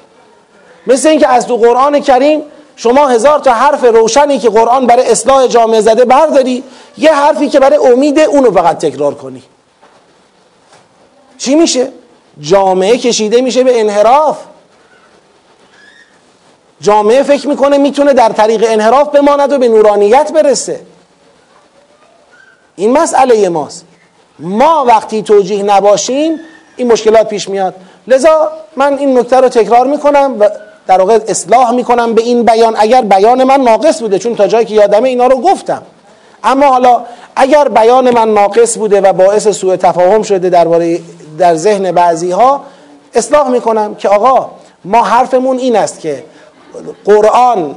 مثل اینکه از تو قرآن کریم شما هزار تا حرف روشنی که قرآن برای اصلاح جامعه زده برداری یه حرفی که برای امید اونو فقط تکرار کنی. چی میشه؟ جامعه کشیده میشه به انحراف. جامعه فکر می‌کنه می‌تونه در طریق انحراف بماند و به نورانیت برسه. این مسئله ماست. ما وقتی توجیه نباشیم این مشکلات پیش میاد. لذا من این نکته رو تکرار می‌کنم و در واقع اصلاح می‌کنم به این بیان. اگر بیان من ناقص بوده چون تا جایی که یادمه اینا رو گفتم. اما حالا اگر بیان من ناقص بوده و باعث سوء تفاهم شده درباره در ذهن بعضی ها اصلاح می‌کنم که آقا ما حرفمون این است که قرآن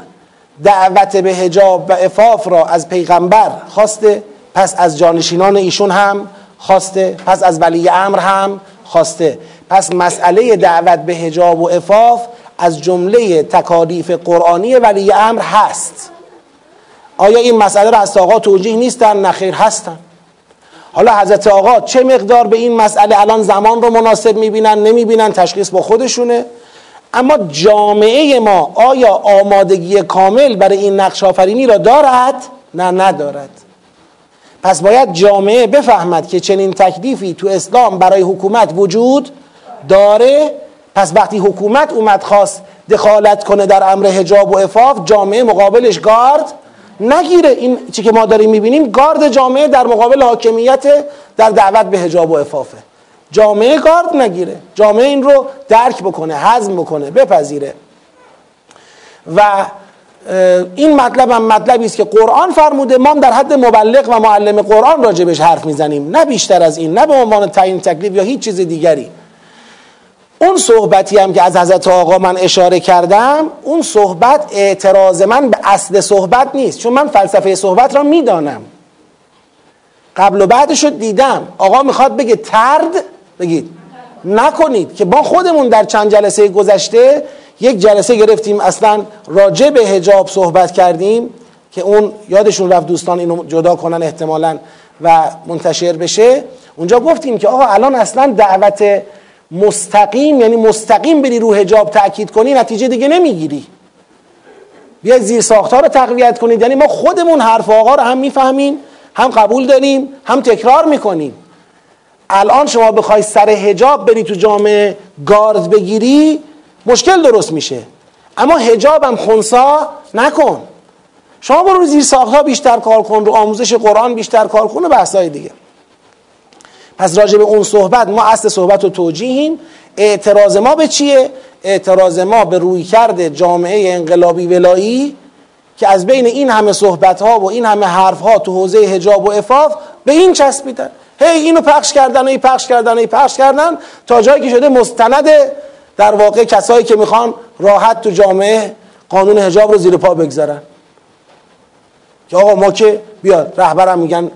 دعوت به هجاب و افاف را از پیغمبر خواسته پس از جانشینان ایشون هم خواسته پس از ولی امر هم خواسته. پس مسئله دعوت به هجاب و افاف از جمله تکالیف قرآنی ولی امر هست. آیا این مسئله را از آقا توجیه نیستن؟ نخیر هستن. حالا حضرت آقا چه مقدار به این مسئله الان زمان رو مناسب می‌بینن نمی‌بینن تشخیص با خودشونه؟ اما جامعه ما آیا آمادگی کامل برای این نقش آفرینی را دارد؟ نه ندارد. پس باید جامعه بفهمد که چنین تکلیفی تو اسلام برای حکومت وجود داره. پس وقتی حکومت اومد خواست دخالت کنه در امر حجاب و افاف جامعه مقابلش گارد نگیره این چی که ما داریم می‌بینیم. گارد جامعه در مقابل حاکمیت در دعوت به حجاب و افافه جامعه گارد نگیره. جامعه این رو درک بکنه هضم بکنه بپذیره. و این مطلب هم مطلبی است که قرآن فرموده ما در حد مبلغ و معلم قرآن راجبش حرف می‌زنیم. نه بیشتر از این نه به عنوان تعیین تکلیف یا هیچ چیز دیگری. اون صحبتی هم که از حضرت آقا من اشاره کردم اون صحبت اعتراض من به اصل صحبت نیست چون من فلسفه صحبت را می‌دانم. قبل و بعدش رو دیدم. آقا می‌خواد بگه ترد؟ بگید. نکنید که با خودمون در چند جلسه گذشته یک جلسه گرفتیم اصلا راجع به هجاب صحبت کردیم که اون یادشون رفت دوستان اینو جدا کنن احتمالا و منتشر بشه. اونجا گفتیم که آقا الان اصلا دعوت مستقیم یعنی مستقیم بری رو هجاب تاکید کنی نتیجه دیگه نمی‌گیری. بیا زیر ساختار رو تقویت کنید. یعنی ما خودمون حرف آقا رو هم می‌فهمیم هم قبول داریم هم تکرار می‌کنیم. الان شما بخوای سر هجاب بری تو جامعه گارد بگیری مشکل درست میشه. اما هجاب هم خونسا نکن. شما برو زیر ساختها بیشتر کار کن رو آموزش قرآن بیشتر کار کن و بحثای دیگه. پس راجع به اون صحبت ما اصل صحبت رو توجیهیم اعتراض ما به چیه؟ اعتراض ما به روی کرده جامعه انقلابی ولایی که از بین این همه صحبت ها و این همه حرف ها تو حوزه هجاب و افاف به این چسبیدن. هی اینو پخش کردن ای پخش کردن ای پخش کردن تا جایی که شده مستند در واقع کسایی که می‌خوان راحت تو جامعه قانون هجاب رو زیر پا بگذارن. که آقا ما که بیاد رهبرم میگن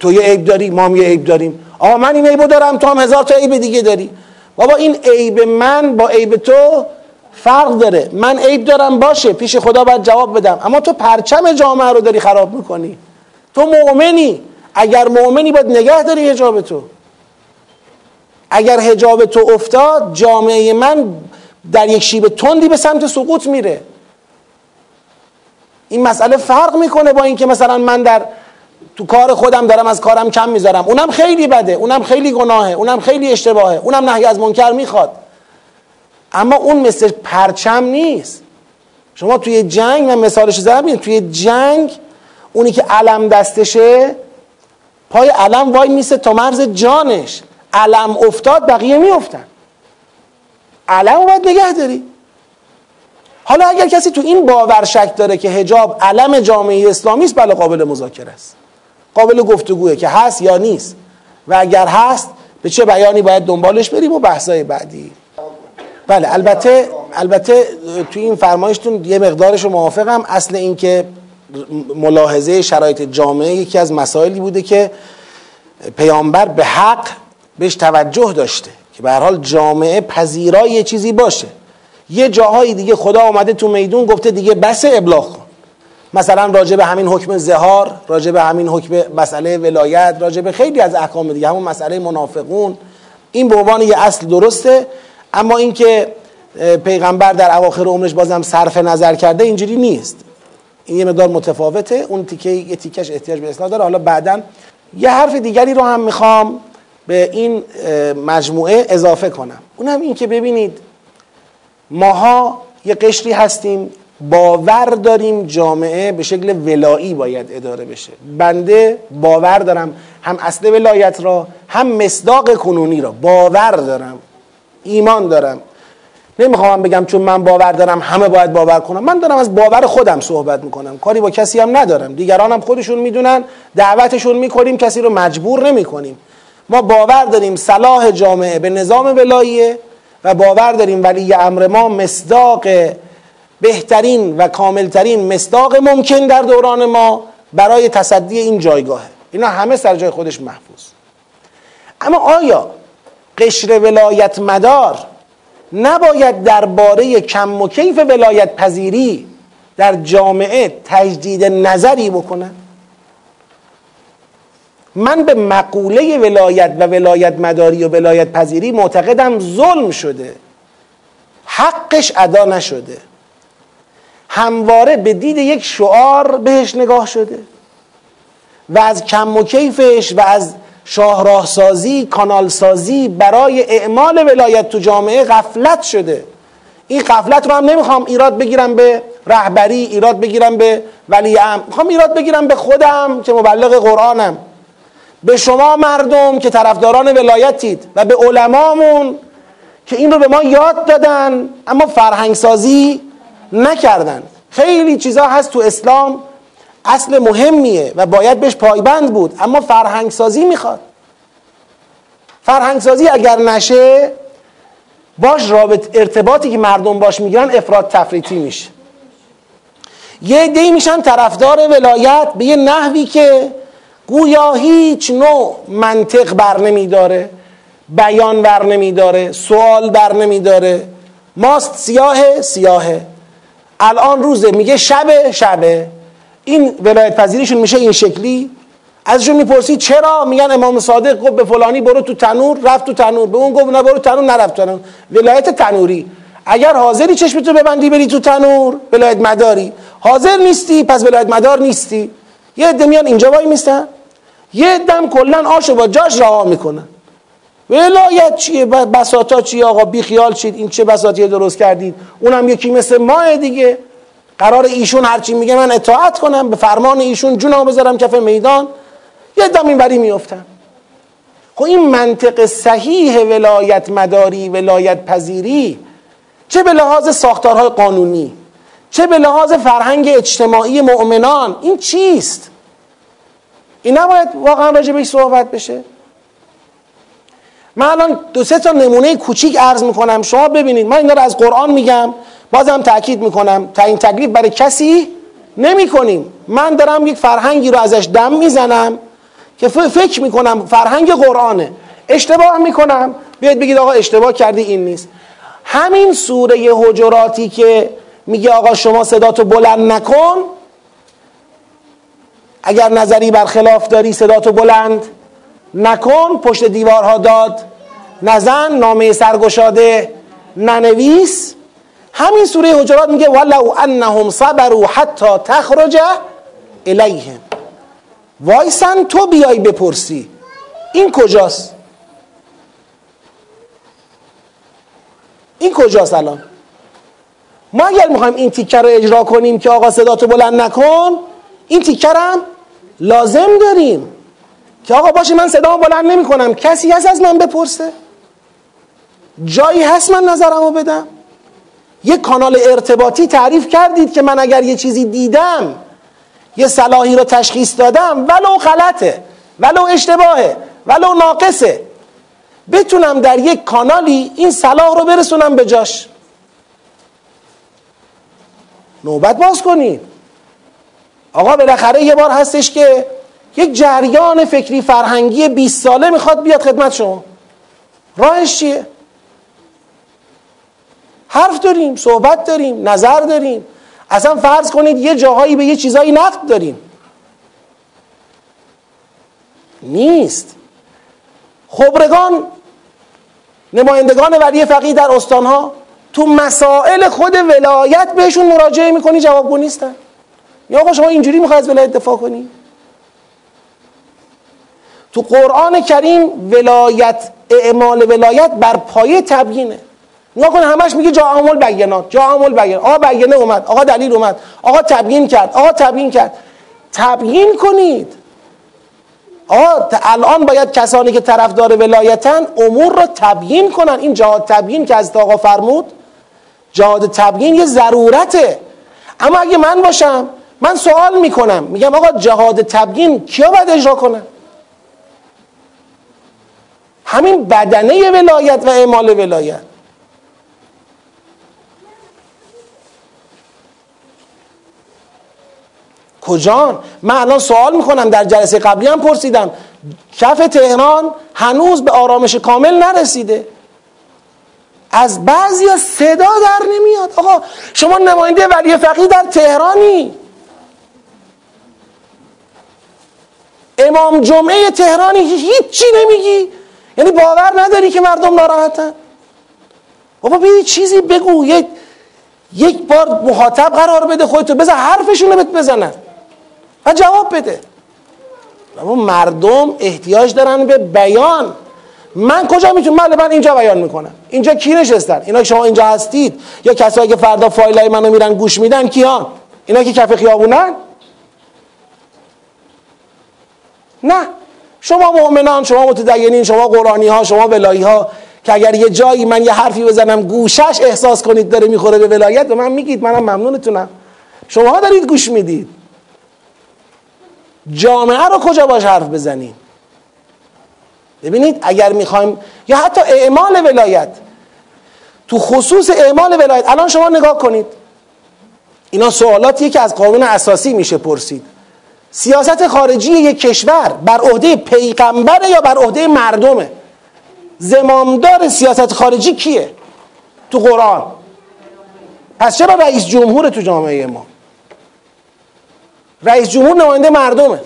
تو یه عیب داری ما هم یه عیب داریم. آقا من این عیبو دارم تو هم هزار تا عیب دیگه داری. بابا این عیب من با عیب تو فرق داره. من عیب دارم باشه پیش خدا باید جواب بدم. اما تو پرچم جامعه رو داری خراب می‌کنی. تو مؤمنی. اگر مؤمنی باید نگه داری حجاب تو. اگر حجاب تو افتاد جامعه من در یک شیب تندی به سمت سقوط میره. این مسئله فرق می‌کنه با اینکه مثلا من در تو کار خودم دارم از کارم کم می‌ذارم. اونم خیلی بده اونم خیلی گناهه اونم خیلی اشتباهه اونم نهی از منکر می‌خواد. اما اون مثل پرچم نیست. شما توی جنگ من مثالش زدم توی جنگ اونی که علم دستشه پای علم وای میسه تا مرز جانش. علم افتاد بقیه میافتن. علم باید نگه داری. حالا اگر کسی تو این باور شک داره که هجاب علم جامعه اسلامی است بله قابل مذاکره است. قابل گفتگوه که هست یا نیست. و اگر هست به چه بیانی باید دنبالش بریم و بحثای بعدی. بله البته البته توی این فرمایشتون یه مقدارش رو موافقم. اصل این که ملاحظه شرایط جامعه یکی از مسائلی بوده که پیامبر به حق بهش توجه داشته که به هر حال جامعه پذیرای یه چیزی باشه. یه جاهای دیگه خدا آمده تو میدون گفته دیگه بس ابلاغ کن. مثلا راجع به همین حکم زهار راجع به همین حکم مسئله ولایت راجع به خیلی از احکام دیگه همون مسئله منافقون. این به عنوان یه اصل درسته اما اینکه پیغمبر در اواخر عمرش بازم صرف نظر کرده اینجوری نیست. این یه مقدار متفاوته اون تیکه یه تیکش احتیاج به اصلاح داره. حالا بعدا یه حرف دیگری رو هم می‌خوام به این مجموعه اضافه کنم. اونم این که ببینید ماها یه قشری هستیم باور داریم جامعه به شکل ولایی باید اداره بشه. بنده باور دارم هم اصل ولایت را هم مصداق کنونی را باور دارم. ایمان دارم. نمی‌خوام بگم چون من باور دارم همه باید باور کنم من دارم از باور خودم صحبت می‌کنم. کاری با کسی هم ندارم. دیگران هم خودشون می‌دونن. دعوتشون می‌کنیم کسی رو مجبور نمی‌کنیم. ما باور داریم صلاح جامعه به نظام ولاییه و باور داریم ولی امر ما مصداق بهترین و کاملترین مصداق ممکن در دوران ما برای تصدی این جایگاهه. اینا همه سر جای خودش محفوظ. اما آیا قشر ولایت مدار نباید درباره کم و کیف ولایت پذیری در جامعه تجدید نظری بکنه؟ من به مقوله ولایت و ولایت مداری و ولایت پذیری معتقدم ظلم شده. حقش ادا نشده. همواره به دید یک شعار بهش نگاه شده و از کم و کیفش و از شاهراه سازی کانال سازی برای اعمال ولایت تو جامعه غفلت شده. این غفلت رو هم نمی‌خوام ایراد بگیرم به رهبری ایراد بگیرم به ولی ام می‌خوام ایراد بگیرم به خودم که مبلغ قرآنم. به شما مردم که طرفداران ولایتید و به علمامون که این رو به ما یاد دادن اما فرهنگسازی نکردن. خیلی چیزا هست تو اسلام اصل مهمیه و باید بهش پایبند بود. اما فرهنگسازی می‌خواد. فرهنگسازی اگر نشه باش رابط ارتباطی که مردم باش می‌گیرن افراد تفریطی میشه. یه دی میشن طرفدار ولایت به یه نحوی که گویا هیچ نوع منطق بر نمیداره بیان بر نمیداره سوال بر نمیداره. ماست سیاه سیاهه. الان روزه میگه شبه شبه. این ولایت پذیریشون میشه این شکلی. ازشون می‌پرسی چرا؟ میگن امام صادق گفت به فلانی برو تو تنور رفت تو تنور. به اون گفت نه برو تنور نرفت تنور. ولایت تنوری. اگر حاضری چشمتو ببندی بری تو تنور ولایت مداری. حاضر نیستی پس ولایت مدار نیستی. یه عده میان اینجا وای میستن یه دم کلا آشو با جاش رها می‌کنن. ولایت چیه؟ بساتا چیه آقا؟ بی خیال شید. این چه بساطی درست کردید؟ اونم یکی مثل ماه دیگه. قرار ایشون هرچی میگه من اطاعت کنم. به فرمان ایشون جونمو بذارم کف میدان. یه دم این بری میفتم خب این منطق صحیح ولایت مداری ولایت پذیری چه به لحاظ ساختارهای قانونی چه به لحاظ فرهنگ اجتماعی مؤمنان این چیست؟ این نباید واقعا راجع بهش صحبت بشه. من الان دو سه تا نمونه کوچیک عرض می‌کنم. شما ببینید من اینا رو از قرآن میگم بازم تاکید می‌کنم. تا این تکلیف برای کسی نمی کنیم من دارم یک فرهنگی رو ازش دم می‌زنم که فکر می‌کنم فرهنگ قرآنه. اشتباه می‌کنم. بیاید بگید آقا اشتباه کردی این نیست. همین سوره حجراتی که میگه آقا شما صداتو بلند نکن اگر نظری برخلاف داری صداتو بلند. نکن پشت دیوارها داد. نزن نامه سرگشاده. ننویس همین سوره حجرات میگه ولو انهم صبروا حتی تخرج الیهم. وایسن تو بیای بپرسی. این کجاست؟ این کجاست الان؟ ما اگر می‌خوایم این تیکر رو اجرا کنیم که آقا صداتو بلند نکن این تیکر هم لازم داریم. که آقا باشه من صدامو بلند نمی کنم کسی هست از من بپرسه؟ جایی هست من نظرمو بدم؟ یه کانال ارتباطی تعریف کردید که من اگر یه چیزی دیدم یه صلاحی رو تشخیص دادم ولو غلطه ولو اشتباهه ولو ناقصه. بتونم در یک کانالی این صلاح رو برسونم به جاش. نوبت باز کنید. آقا بالاخره یه بار هستش که یک جریان فکری فرهنگی 20 ساله می‌خواد بیاد خدمت شما. راهش چیه؟ حرف داریم صحبت داریم نظر داریم. اصلا فرض کنید یه جاهایی به یه چیزایی نقد داریم. نیست. خبرگان نمایندگان ولی فقیه در استانها تو مسائل خود ولایت بهشون مراجعه می‌کنی جوابگو نیستن. یا آقا شما اینجوری می‌خوای از ولایت دفاع کنی؟ تو قرآن کریم ولایت اعمال ولایت بر پایه تبیینه. نگاه کن همش میگه جا عامل بینات جا عامل بیان. آقا بیانه اومد آقا دلیل اومد آقا تبیین کرد آقا تبیین کرد. تبیین کنید. آقا الان باید کسانی که طرفدار ولایتن امور رو تبیین کنن. این جهاد تبیین که از آقا فرمود جهاد تبیین یه ضرورته. اما اگه من باشم من سوال می‌کنم. میگم آقا جهاد تبیین کیا باید اجرا کنن؟ همین بدنه ولایت و اعمال ولایت. کجان؟ من الان سوال می‌کنم در جلسه قبلی هم پرسیدم. کف تهران هنوز به آرامش کامل نرسیده. از بعضی صدا در نمیاد. آقا شما نماینده ولی فقیه در تهرانی. امام جمعه تهرانی هیچی نمیگی. یعنی باور نداری که مردم ناراحتن. بابا بیا چیزی بگو. یک یک بار مخاطب قرار بده خودتو. بذار حرفشون رو بزنن. و جواب بده. اما مردم احتیاج دارن به بیان. من کجا می‌تونم؟ بله من اینجا بیان می‌کنم. اینجا کی نشستن؟ اینا که شما اینجا هستید. یا کسایی که فردا فایلای منو میرن گوش میدن کیان؟ اینا که کف خیابونن؟ نه. شما مؤمنان شما متدینین شما قرآنی ها شما ولایی ها که اگر یه جایی من یه حرفی بزنم گوشش احساس کنید داره می‌خوره به ولایت به من میگید منم ممنونتونم. شما دارید گوش می‌دید. جامعه رو کجا باش حرف بزنیم؟ ببینید اگر می‌خوایم یا حتی اعمال ولایت. تو خصوص اعمال ولایت الان شما نگاه کنید. اینا سوالاتیه که از قانون اساسی میشه پرسید. سیاست خارجی یک کشور بر عهده پیغمبره یا بر عهده مردمه؟ زمامدار سیاست خارجی کیه تو قرآن؟ پس چرا رئیس جمهور تو جامعه ما؟ رئیس جمهور نماینده مردمه.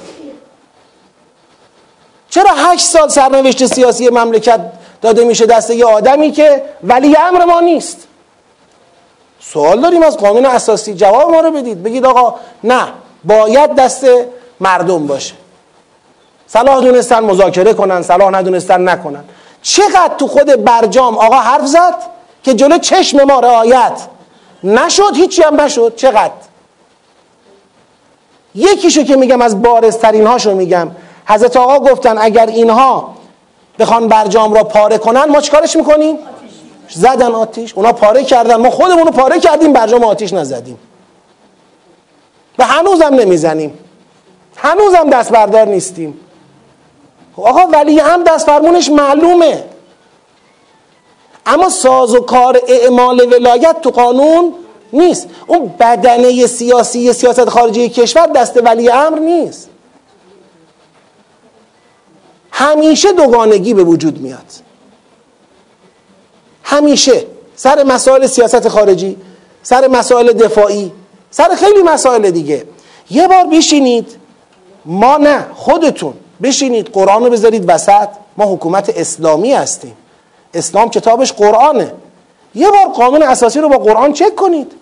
چرا هشت سال سرنوشت سیاسی مملکت داده میشه دست یه آدمی که ولی امر ما نیست؟ سوال داریم از قانون اساسی جواب ما رو بدید. بگید آقا نه. باید دست مردم باشه. صلاح دونستن مذاکره کنن صلاح ندونستن نکنن. چقدر تو خود برجام آقا حرف زد که جلو چشم ما رعایت نشد هیچی هم نشد. چقدر؟ یکیشو که میگم از بارزترین هاشو میگم. حضرت آقا گفتن اگر اینها بخوان برجام را پاره کنن ما چیکارش می‌کنیم؟ زدن آتیش. اونا پاره کردن. ما خودمون رو پاره کردیم برجام آتیش نزدیم. و هنوزم نمی‌زنیم. هنوزم دست بردار نیستیم. خب آقا ولی هم دست فرمونش معلومه. اما ساز و کار اعمال ولایت تو قانون نیست. اون بدنه سیاسی سیاست خارجی کشور دست ولی امر نیست. همیشه دوگانگی به وجود میاد. همیشه. سر مسائل سیاست خارجی سر مسائل دفاعی. سر خیلی مسائل دیگه. یه بار بشینید. ما نه خودتون. بشینید قرآن رو بذارید وسط. ما حکومت اسلامی هستیم. اسلام کتابش قرآنه. یه بار قانون اساسی رو با قرآن چک کنید.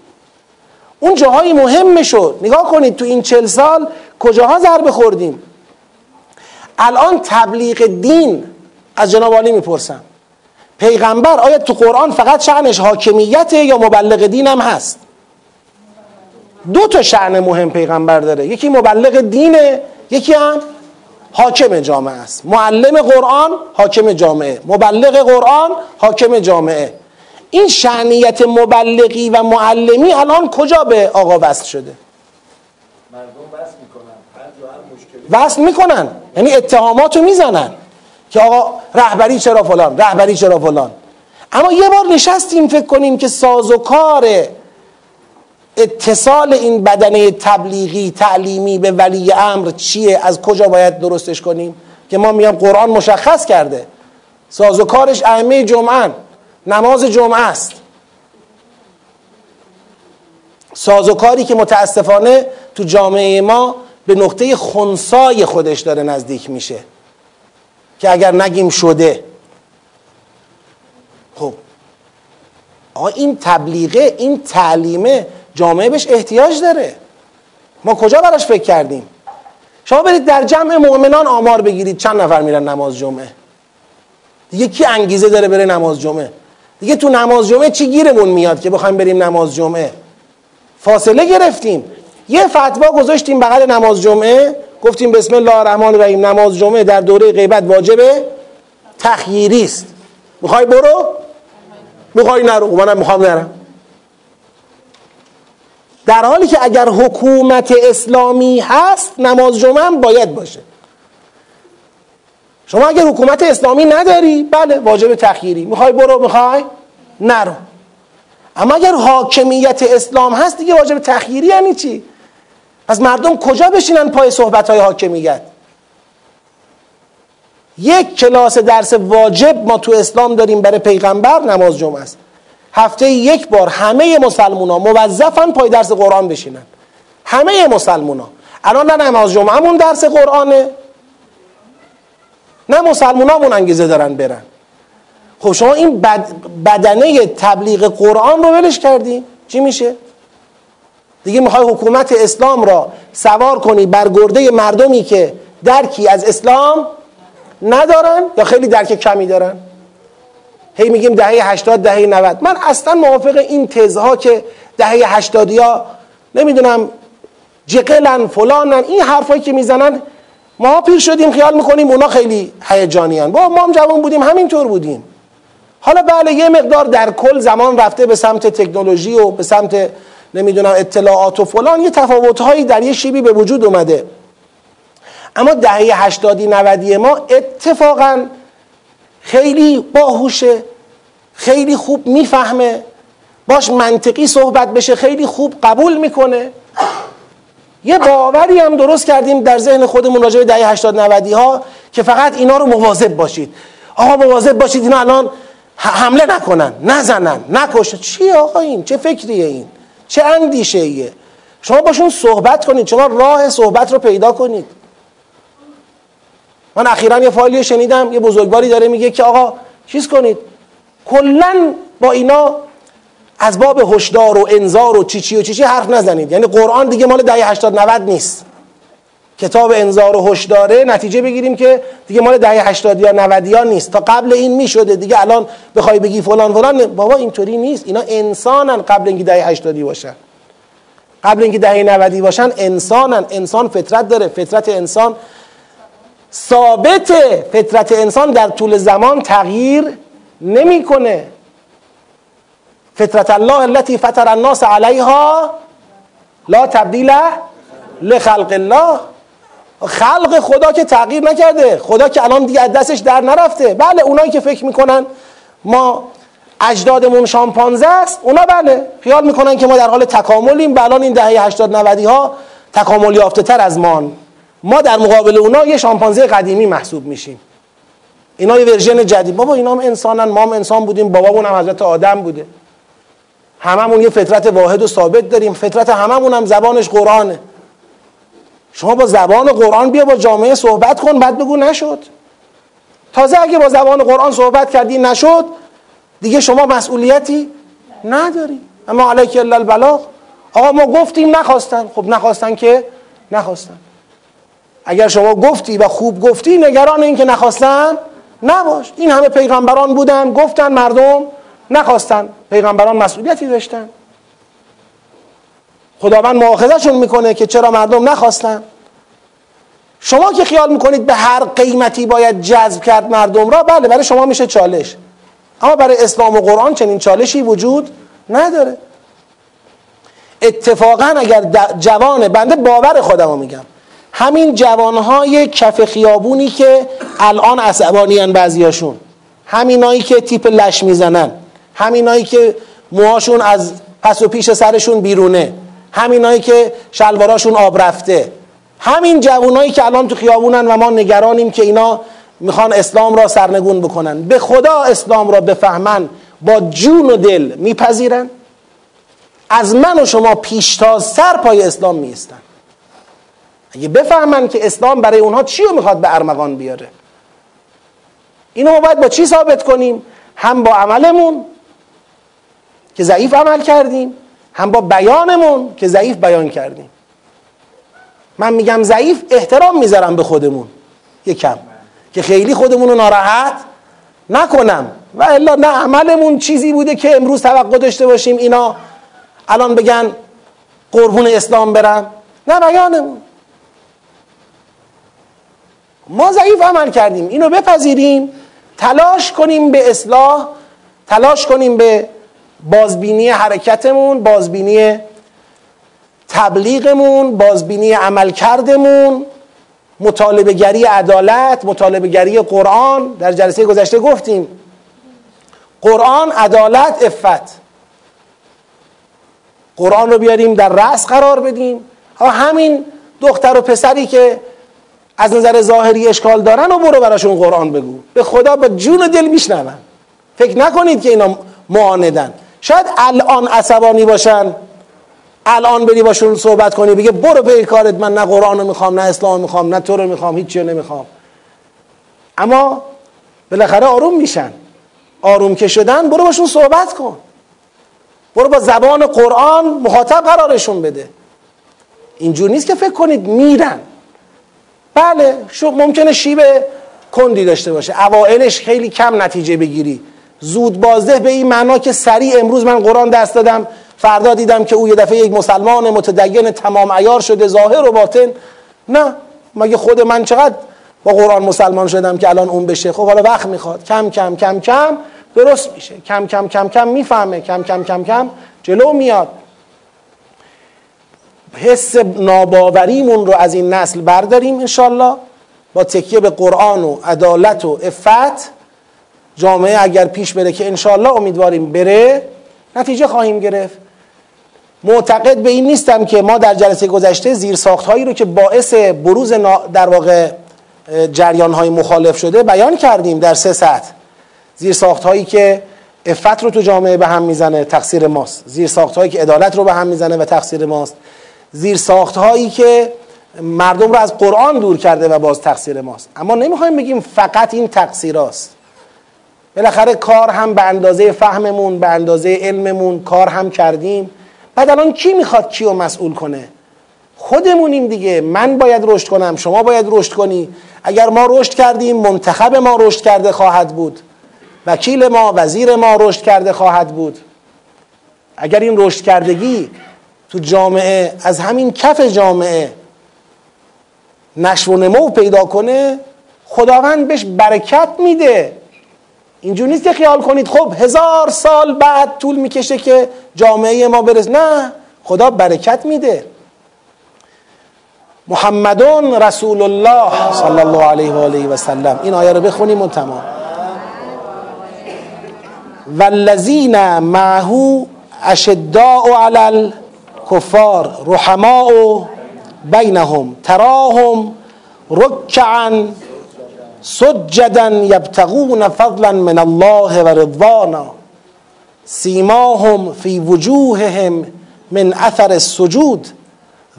اون جاهای مهم شد. نگاه کنید تو این چل سال کجاها ضربه خوردیم. الان تبلیغ دین از جناب عالی می‌پرسم. پیغمبر آیا تو قرآن فقط شعنش حاکمیته یا مبلغ دین هم هست؟ دو تا شعن مهم پیغمبر داره. یکی مبلغ دینه یکی هم حاکم جامعه است. معلم قرآن حاکم جامعه. مبلغ قرآن حاکم جامعه. این شعنیت مبلغی و معلمی الان کجا به آقا وصل شده؟ مردم وصل می‌کنن. وصل می‌کنن. یعنی اتهامات رو می‌زنن. که آقا رهبری چرا فلان؟ رهبری چرا فلان؟ اما یه بار نشستیم فکر کنیم که ساز و کار اتصال این بدنه تبلیغی تعلیمی به ولی امر چیه؟ از کجا باید درستش کنیم؟ که ما میام قرآن مشخص کرده. ساز و کارش ائمه جمعه نماز جمعه است. ساز و کاری که متاسفانه تو جامعه ما به نقطه خونسای خودش داره نزدیک میشه. که اگر نگیم شده. خب. آقا این تبلیغه این تعلیمه جامعه بهش احتیاج داره. ما کجا براش فکر کردیم؟ شما برید در جمع مؤمنان آمار بگیرید چند نفر میرن نماز جمعه؟ دیگه کی انگیزه داره بره نماز جمعه؟ دیگه تو نماز جمعه چی گیرمون میاد که بخوایم بریم نماز جمعه؟ فاصله گرفتیم. یه فتوا گذاشتیم بغل نماز جمعه گفتیم بسم الله الرحمن الرحیم نماز جمعه در دوره غیبت واجبه تخییری است می‌خوای برو؟ می‌خوای نرو. منم می‌خوام نرم. در حالی که اگر حکومت اسلامی هست نماز جمعه هم باید باشه. شما اگر حکومت اسلامی نداری بله واجب تخییری می‌خوای برو می‌خوای نرو. اما اگر حاکمیت اسلام هست دیگه واجب تخییری یعنی چی؟ پس مردم کجا بشینن پای صحبت های حاکمیت؟ یک کلاس درس واجب ما تو اسلام داریم برای پیغمبر نماز جمعه است. هفته یک بار همه مسلمون ها موظفن پای درس قرآن بشینن. همه مسلمون ها الان نه نماز جمعهمون درس قرآنه. نه مسلمون همون انگیزه دارن برن. خب شما این بد بدنه تبلیغ قرآن رو ولش کردی. چی میشه؟ دیگه می‌خوای حکومت اسلام را سوار کنی بر گرده مردمی که درکی از اسلام ندارن یا خیلی درک کمی دارن؟ هی میگیم دهه 80 دهه 90 من اصلا موافق این تزها که دهه 80 یا نمی‌دونم جقلن فلانن این حرفایی که می‌زنن ما پیر شدیم خیال می‌کنیم اونا خیلی هیجانیان. با ما هم جوان بودیم همینطور بودیم. حالا بله یه مقدار در کل زمان رفته به سمت تکنولوژی و به سمت نمی‌دونم اطلاعات و فلان. یه تفاوتهایی در یه شیبی به وجود اومده. اما دهه هشتادی نودی ما اتفاقا خیلی باهوشه خیلی خوب می‌فهمه. باش منطقی صحبت بشه خیلی خوب قبول می‌کنه. یه باوری هم درست کردیم در ذهن خودمون راجع به دهه 80 90 ها که فقط اینا رو مواظب باشید. آقا مواظب باشید اینا الان حمله نکنن نزنن نکشن. چی آقا این؟ چه فکریه این؟ چه اندیشه ایه شما باشون صحبت کنید شما راه صحبت رو پیدا کنید. من اخیرا یه فایلی شنیدم یه بزرگواری داره میگه که آقا چیز کنید کلا با اینا از باب هشدار و انذار و چی چی و چی چی حرف نزنید. یعنی قرآن دیگه مال دهه 80 90 نیست. کتاب انذار و هشداره نتیجه بگیریم که دیگه مال دهه 80 یا 90 یا نیست. تا قبل این می‌شده دیگه الان بخوای بگی فلان فلان. بابا اینطوری نیست. اینا انسانن قبل اینکه دهه 80 باشن. قبل اینکه دهه 90 باشن انسانن. انسان فطرت داره. فطرت انسان ثابت فطرت انسان در طول زمان تغییر نمی‌کنه. فطرت الله التي فطر الناس علیها لا تبدیل لخلق الله. خلق خدا که تغییر نکرده. خدا که الان دیگه دستش در نرفته. بله اونایی که فکر می‌کنن ما اجدادمون شامپانزه است اونا بله. خیال می‌کنن که ما در حال تکاملیم. به الان این دهه 80 90 ها تکامل یافته تر از ما. ما در مقابل اونا یه شامپانزه قدیمی محسوب میشیم. اینا یه ورژن جدید. بابا اینا هم انسانن ما هم انسان بودیم بابامون هم حضرت آدم بوده. هممون یه فطرت واحد و ثابت داریم فطرت هممون هم زبانش قرآنه. شما با زبان قرآن بیا با جامعه صحبت کن بعد بگو نشد. تازه اگه با زبان قرآن صحبت کردی نشد دیگه شما مسئولیتی نداری. اما علیک الا البلاغ. آقا ما گفتیم نخواستن. خب نخواستن که؟ نخواستن. اگر شما گفتی و خوب گفتی نگران این که نخواستن نباش. این همه پیغمبران بودن گفتن مردم نخواستن. پیغمبران مسئولیتی داشتن. خداوند مؤاخذهشون می‌کنه که چرا مردم نخواستن. شما که خیال می‌کنید به هر قیمتی باید جذب کرد مردم را بله برای شما میشه چالش. اما برای اسلام و قرآن چنین چالشی وجود نداره. اتفاقا اگر جوان بنده باور خودم میگم. همین جوانهای کف خیابونی که الان عصبانیان بعضیاشون. همینایی که تیپ لش می‌زنن. همینایی که موهاشون از پس و پیش سرشون بیرونه. همینایی که شلواراشون آب رفته. همین جوانایی که الان تو خیابونن و ما نگرانیم که اینا می‌خوان اسلام را سرنگون بکنن. به خدا اسلام را بفهمن. با جون و دل میپذیرن. از من و شما پیشتاز سر پای اسلام میستن اگه بفهمن که اسلام برای اونها چی رو می‌خواد به ارمغان بیاره. اینو ما باید با چی ثابت کنیم؟ هم با عملمون که ضعیف عمل کردیم هم با بیانمون که ضعیف بیان کردیم. من میگم ضعیف احترام می‌ذارم به خودمون یکم. که خیلی خودمون رو ناراحت نکنم. و الا نه عملمون چیزی بوده که امروز توقع داشته باشیم اینا الان بگن قربون اسلام برم نه بیانمون. ما ضعیف عمل کردیم. اینو بپذیریم تلاش کنیم به اصلاح تلاش کنیم به بازبینی حرکتمون بازبینی تبلیغمون بازبینی عملکردمون مطالبه گری عدالت مطالبه گری قرآن. در جلسه گذشته گفتیم قرآن عدالت افت قرآن رو بیاریم در رأس قرار بدیم. همین دختر و پسری که از نظر ظاهری اشکال دارن و برو براشون قرآن بگو. به خدا با جون دل میشنون. فکر نکنید که اینا معاندن. شاید الان عصبانی باشن. الان بری باشون صحبت کنی بگه برو به کارت من نه قرآن رو می‌خوام نه اسلام می‌خوام نه تو رو می‌خوام هیچی رو نمی‌خوام. اما بالاخره آروم میشن. آروم که شدن برو باشون صحبت کن. برو با زبان قرآن مخاطب قرارشون بده. اینجور نیست که فکر کنید میرن. بله شو ممکنه شیب کندی داشته باشه. اوائلش خیلی کم نتیجه بگیری. زود بازده به این معنا که سریع امروز من قرآن دست دادم. فردا دیدم که او یه دفعه یک مسلمان متدین تمام عیار شده ظاهر و باطن. نه مگه خود من چقدر با قرآن مسلمان شدم که الان اون بشه؟ خب حالا وقت می‌خواد. کم کم کم کم. درست میشه. کم کم کم کم می‌فهمه. کم کم کم کم. جلو میاد. حس ناباوریمون رو از این نسل برداریم انشالله با تکیه به قرآن و عدالت و افت جامعه اگر پیش بره که انشالله امیدواریم بره نتیجه خواهیم گرفت. معتقد به این نیستم که ما در جلسه گذشته زیر هایی رو که باعث بروز در واقع جریان های مخالف شده بیان کردیم در سه سطح. زیر هایی که افت رو تو جامعه به هم می‌زنه تقصیر ماست. زیر هایی که عدالت رو به هم می‌زنه و تقصیر ماست. زیر هایی که مردم رو از قرآن دور کرده و باز تقصیر ماست. اما نمی‌خوایم بگیم فقط این تقصیراست بالاخره کار هم به اندازه فهممون به اندازه علممون کار هم کردیم. بعد الان کی می‌خواد کیو مسئول کنه؟ خودمونیم دیگه. من باید رشد کنم شما باید رشد کنی. اگر ما رشد کردیم منتخب ما رشد کرده خواهد بود. وکیل ما وزیر ما رشد کرده خواهد بود. اگر این رشد کردگی تو جامعه از همین کف جامعه نشو و نمو پیدا کنه خداوند بهش برکت میده. اینجور نیست که خیال کنید خب هزار سال بعد طول می‌کشه که جامعه ما برس نه خدا برکت میده. محمدون رسول الله صلی الله علیه و آله و سلم. این آیه رو بخونیم و تمام. والذین معه اشداء علی الکفار رحماء بینهم تراهم رکعا سجدا یبتغون فضلا من الله و رضوانا سیماهم فی وجوههم من أثر السجود.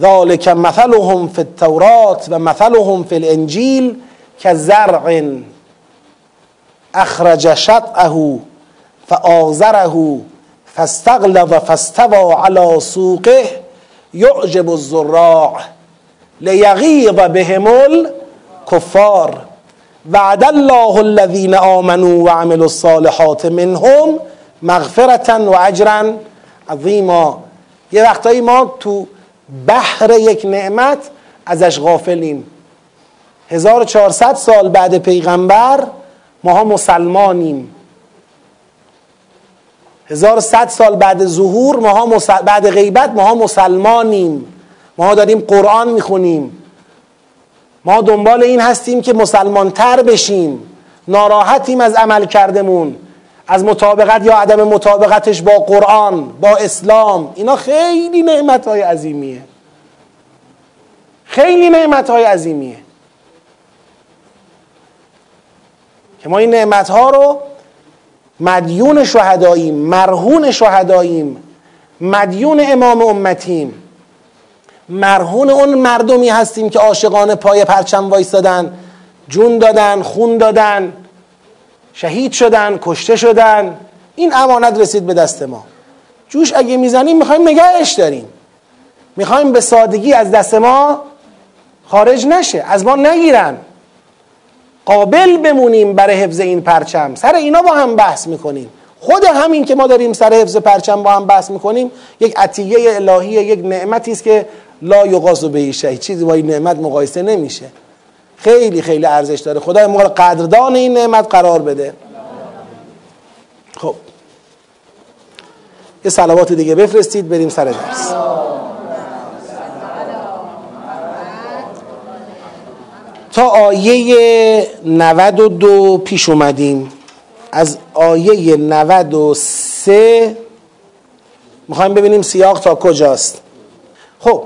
ذلك مثلهم في التورات و مثلهم في الانجیل كزرع أخرج شطعه فآزره فاستغلظ فاستوى على سوقه يعجب الزراع لیغیظ بهم الکفار وعد الله الذين آمنوا وعملوا الصالحات منهم مغفرتا و اجرا عظیما. یه وقتایی ما تو بحر یک نعمت ازش غافلیم. 1400 سال بعد پیغمبر ماها مسلمانیم. 1100 سال بعد ظهور ماها بعد غیبت ماها مسلمانیم. ما داریم قرآن می‌خونیم. ما دنبال این هستیم که مسلمان تر بشیم. ناراحتیم از عمل کردمون از مطابقت یا عدم مطابقتش با قرآن با اسلام. اینا خیلی نعمت های عظیمیه. خیلی نعمت های عظیمیه. که ما این نعمت ها رو مدیون شهداییم مرهون شهداییم مدیون امام امتیم. مرهون اون مردمی هستیم که عاشقان پای پرچم وایستادن جون دادن خون دادن شهید شدن کشته شدن. این امانت رسید به دست ما. جوش اگه می‌زنیم می‌خوایم نگهش داریم. می‌خوایم به سادگی از دست ما خارج نشه از ما نگیرن. قابل بمونیم برای حفظ این پرچم. سر اینا با هم بحث می‌کنیم. خود همین که ما داریم سر حفظ پرچم با هم بحث می‌کنیم یک عطیه الهی یک نعمتی است که لا یقاس به شیء. چیزی با این نعمت مقایسه نمیشه. خیلی خیلی ارزش داره. خدای ما قدردان این نعمت قرار بده. خب. یه صلوات دیگه بفرستید بریم سر درس. تا آیه 92 پیش اومدیم. از آیه 93 می‌خوایم ببینیم سیاق تا کجاست. خب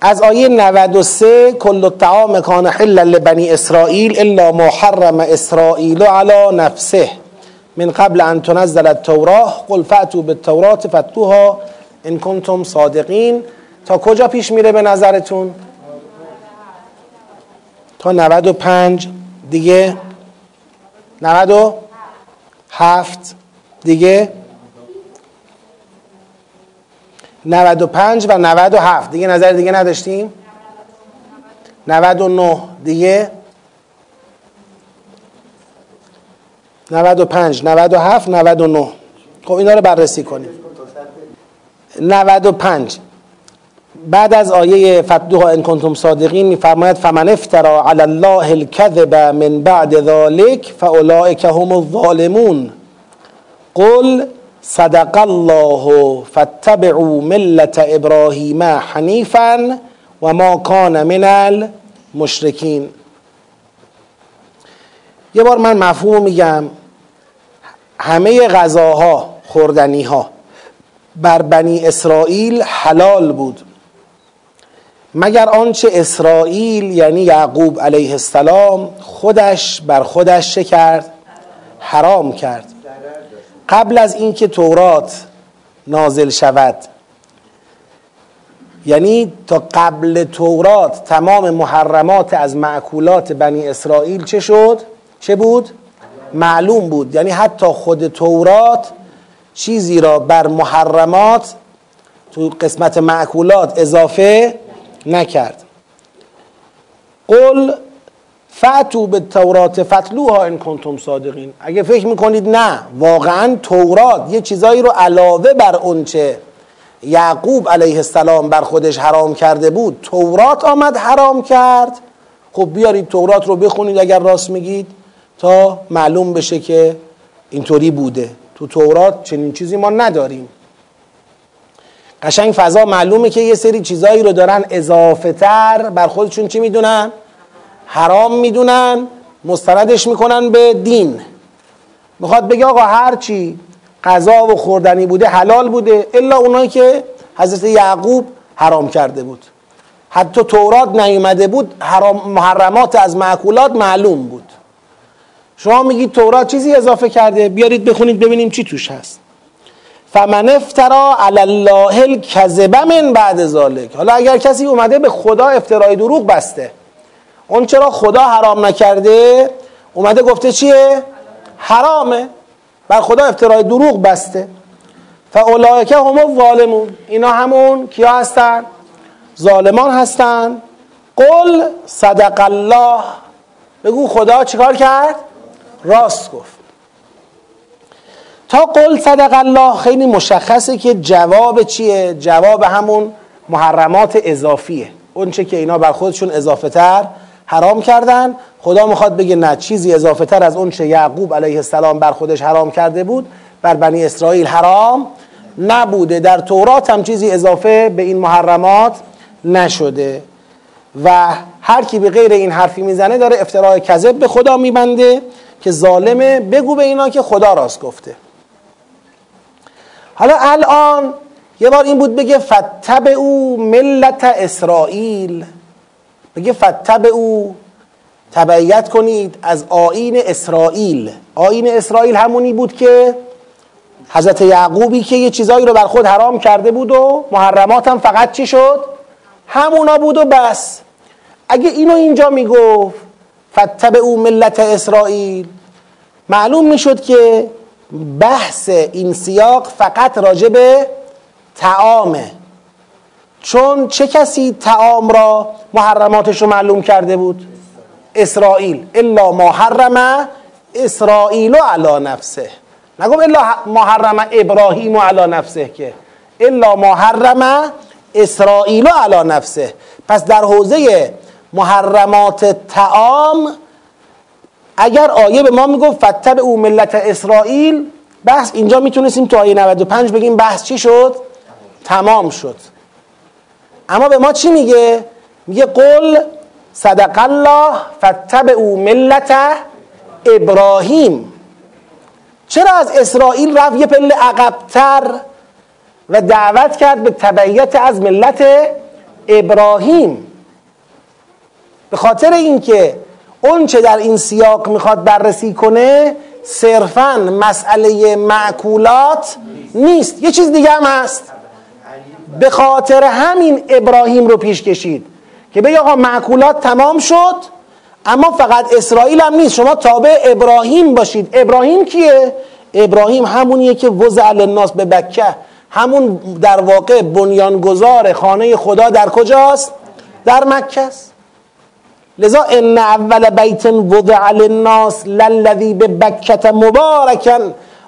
از آیه 93 کل الطعام کان حلا لبنی اسرائیل الا ما حرم اسرائیل علی نفسه. من قبل ان تنزل التوراه قل فاتوا بالتوراه فتوها ان کنتم صادقین. تا کجا پیش میره به نظرتون؟ تا 95 دیگه 97 دیگه 95 و 97 دیگه نظر دیگه نداشتیم. 99 دیگه 95 97 99 خب اینا رو بررسی کنیم. 95 بعد از آیه فتدوها ان کنتم صادقین میفرماید فمن افترا علی الله الكذب من بعد ذلك فاولئک هم الظالمون. قل صدق الله فاتبعوا ملت ابراهیم حنیفا و ما کان من المشرکین. یه بار من مفهوم میگم. همه غذاها خوردنی ها بر بنی اسرائیل حلال بود. مگر آنچه اسرائیل یعنی یعقوب علیه السلام خودش بر خودش چه کرد حرام کرد قبل از اینکه تورات نازل شود یعنی تا قبل تورات تمام محرمات از معکولات بنی اسرائیل چه شد؟ چه بود؟ معلوم بود یعنی حتی خود تورات چیزی را بر محرمات تو قسمت معکولات اضافه نکرد. قل فعتو به تورات فتلوها ان کنتم صادقین. اگه فکر می‌کنید نه واقعا تورات یه چیزایی رو علاوه بر اونچه یعقوب علیه السلام بر خودش حرام کرده بود تورات آمد حرام کرد. خب بیارید تورات رو بخونید اگر راست میگید تا معلوم بشه که اینطوری بوده. تو تورات چنین چیزی ما نداریم. قشنگ فضا معلومه که یه سری چیزایی رو دارن اضافه تر بر خودشون چی می‌دونن؟ حرام می‌دونن مستندش می‌کنن به دین. می‌خواد بگه آقا هر چی غذا و خوردنی بوده حلال بوده الا اونایی که حضرت یعقوب حرام کرده بود. حتی تورات نیومده بود حرام محرمات از معکولات معلوم بود. شما میگید تورات چیزی اضافه کرده؟ بیارید بخونید ببینیم چی توش هست. فمن افترا علی الله الکذب من بعد ذالک حالا اگر کسی اومده به خدا افترای دروغ بسته اون چرا خدا حرام نکرده؟ اومده گفته چیه؟ حرامه. بر خدا افترای دروغ بسته. فاولئک هم الظالمون. اینا همون کیا هستن؟ ظالمان هستن. قل صدق الله. بگو خدا چیکار کرد؟ راست گفت. تا قل صدق الله خیلی مشخصه که جواب چیه؟ جواب همون محرمات اضافیه. اون چه که اینا بر خودشون اضافه تر حرام کردن. خدا می‌خواد بگه نه چیزی اضافه تر از اون چه یعقوب علیه السلام بر خودش حرام کرده بود بر بنی اسرائیل حرام نبوده. در تورات هم چیزی اضافه به این محرمات نشده. و هر کی به غیر این حرفی می‌زنه داره افتراع کذب به خدا میبنده که ظالمه. بگو به اینا که خدا راست گفته. حالا الان یه بار این بود بگه فتب او ملت اسرائیل بگه فتب او تبعیت کنید از آین اسرائیل. آین اسرائیل همونی بود که حضرت یعقوبی که یه چیزایی رو بر خود حرام کرده بود و محرمات هم فقط چی شد؟ همونا بود و بس. اگه اینو اینجا می‌گفت فتب او ملت اسرائیل معلوم می‌شد که بحث این سیاق فقط راجع به تعامه چون چه کسی تعام را محرماتش رو معلوم کرده بود؟ اسرائیل. الا ما حرم اسرائیل علی نفسه. نگم الا ما حرم ابراهیم علی نفسه که. الا ما حرم اسرائیل علی نفسه. پس در حوزه محرمات تعام اگر آیه به ما می‌گفت فتب او ملت اسرائیل بحث اینجا می‌تونستیم تو آیه 95 بگیم بحث چی شد؟ تمام شد اما به ما چی میگه؟ میگه قل صدق الله فتب او ملت ابراهیم چرا از اسرائیل رفت یه پله عقبتر و دعوت کرد به تبعیت از ملت ابراهیم به خاطر اینکه اون چه در این سیاق می‌خواد بررسی کنه صرفا مسئله معکولات نیست. یه چیز دیگه هم هست. به خاطر همین ابراهیم رو پیش کشید که بگه آقا معکولات تمام شد اما فقط اسرائیل هم نیست. شما تابع ابراهیم باشید. ابراهیم کیه؟ ابراهیم همونیه که وضع الناس به بکه. همون در واقع بنیانگذار خانه خدا در کجاست؟ در مکه است. لذا ان اول بیت وضع للناس للذی به بکت مبارکا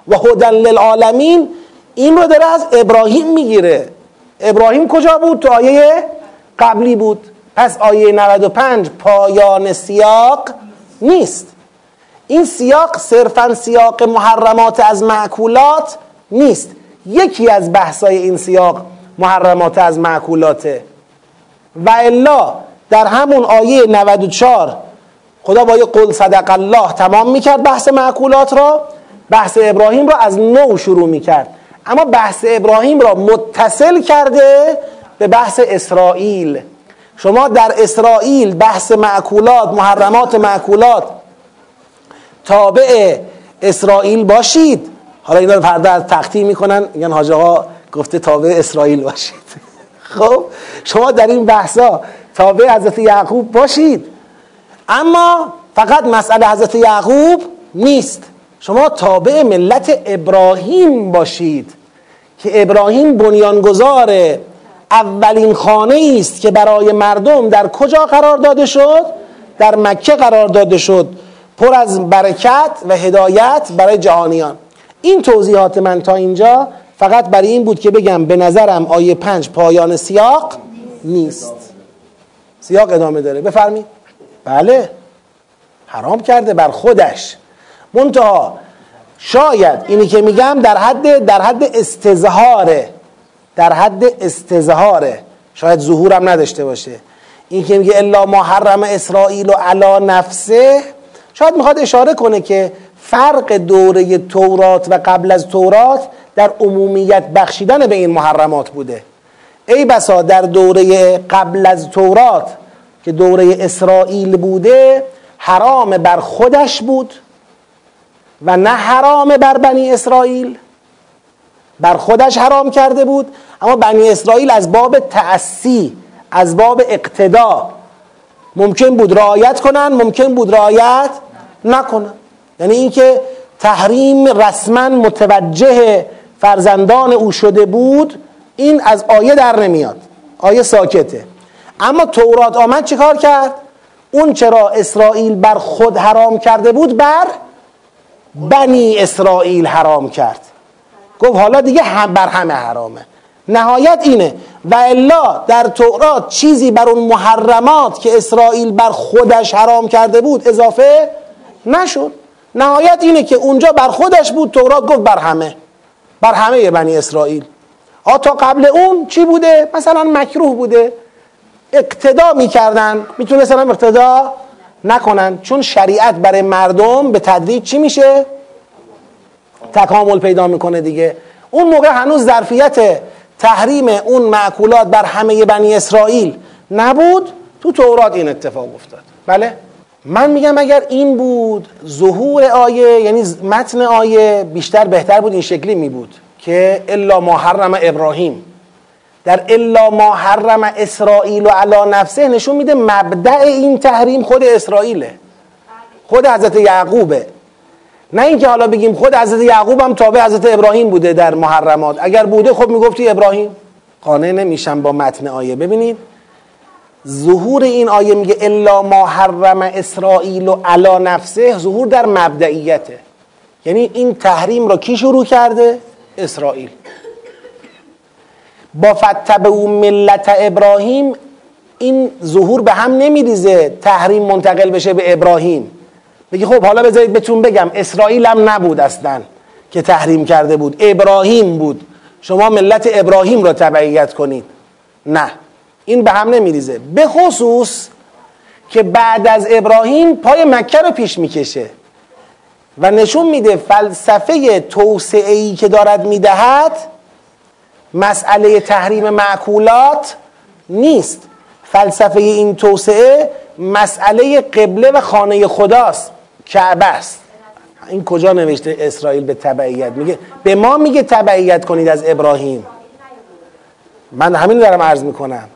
و هدن للعالمین این رو داره از ابراهیم می‌گیره. ابراهیم کجا بود؟ تو آیه قبلی بود. پس آیه 95 پایان سیاق نیست. این سیاق صرفا سیاق محرمات از معکولات نیست. یکی از بحثای این سیاق محرمات از معکولاته. و الا در همون آیه 94 خدا با یه قل صدق الله تمام می‌کرد بحث معکولات را بحث ابراهیم را از نو شروع می‌کرد. اما بحث ابراهیم را متصل کرده به بحث اسرائیل. شما در اسرائیل بحث معکولات محرمات معکولات تابع اسرائیل باشید. حالا اینا رو فردا تقطیم می‌کنن میگن حاج آقا گفته تابع اسرائیل باشید. خب شما در این بحثا تابع حضرت یعقوب باشید. اما فقط مسئله حضرت یعقوب نیست. شما تابع ملت ابراهیم باشید که ابراهیم بنیانگذار اولین خانه است که برای مردم در کجا قرار داده شد؟ در مکه قرار داده شد. پر از برکت و هدایت برای جهانیان. این توضیحات من تا اینجا فقط برای این بود که بگم به نظرم آیه پنج پایان سیاق نیست. سیاق ادامه داره. بفرمید بله. حرام کرده بر خودش. منتها شاید اینی که میگم در حد در حد استظهاره. در حد استظهاره. شاید ظهورم نداشته باشه. این که میگه الا ما حرم اسرائیل و علا نفسه. شاید می‌خواد اشاره کنه که فرق دوره تورات و قبل از تورات در عمومیت بخشیدن به این محرمات بوده. ای بسا در دوره قبل از تورات که دوره اسرائیل بوده حرام بر خودش بود و نه حرام بر بنی اسرائیل. بر خودش حرام کرده بود اما بنی اسرائیل از باب تأسی از باب اقتدا ممکن بود رعایت کنن ممکن بود رعایت نکنن. یعنی اینکه تحریم رسما متوجه فرزندان او شده بود این از آیه در نمیاد. آیه ساکته. اما تورات آمد چه کار کرد؟ اون چرا اسرائیل بر خود حرام کرده بود بر بنی اسرائیل حرام کرد. گفت حالا دیگه هم بر همه حرامه. نهایت اینه و الا در تورات چیزی بر اون محرمات که اسرائیل بر خودش حرام کرده بود اضافه نشد. نهایت اینه که اونجا بر خودش بود تورات گفت بر همه. بر همه بنی اسرائیل. آ تا قبل اون چی بوده؟ مثلا مکروه بوده. اقتدا می‌کردن. می‌تونستن هم اقتدا نکنن. چون شریعت برای مردم به تدریج چی میشه؟ تکامل پیدا می‌کنه دیگه. اون موقع هنوز ظرفیت تحریم اون معکولات بر همه بنی اسرائیل نبود. تو تورات این اتفاق افتاد. بله؟ من میگم اگر این بود ظهور آیه یعنی متن آیه بیشتر بهتر بود این شکلی می بود که الا ما حرم ابراهیم. در الا ما حرم اسرائیل و علا نفسه نشون میده مبدع این تحریم خود اسرائیله. خود حضرت یعقوبه. نه اینکه حالا بگیم خود حضرت یعقوب هم تابع حضرت ابراهیم بوده در محرمات. اگر بوده خب می‌گفتی ابراهیم. قانع نمیشم با متن آیه. ببینید ظهور این آیه میگه الا ما حرم اسرائیل و علا نفسه ظهور در مبدعیته یعنی این تحریم را کی شروع کرده؟ اسرائیل. با فتب او ملت ابراهیم این ظهور به هم نمیریزه تحریم منتقل بشه به ابراهیم. بگی خب حالا بذارید بهتون بگم اسرائیل هم نبود اصلا که تحریم کرده بود. ابراهیم بود. شما ملت ابراهیم را تبعیت کنید. نه. این به هم نمیریزه. به خصوص که بعد از ابراهیم پای مکه رو پیش می‌کشه. و نشون میده فلسفه توسعه ای که دارد می‌دهد مسئله تحریم معکولات نیست. فلسفه این توسعه مسئله قبله و خانه خداست کعبه است. این کجا نوشته اسرائیل به تبعیت؟ میگه به ما میگه تبعیت کنید از ابراهیم. من همین دارم عرض می‌کنم.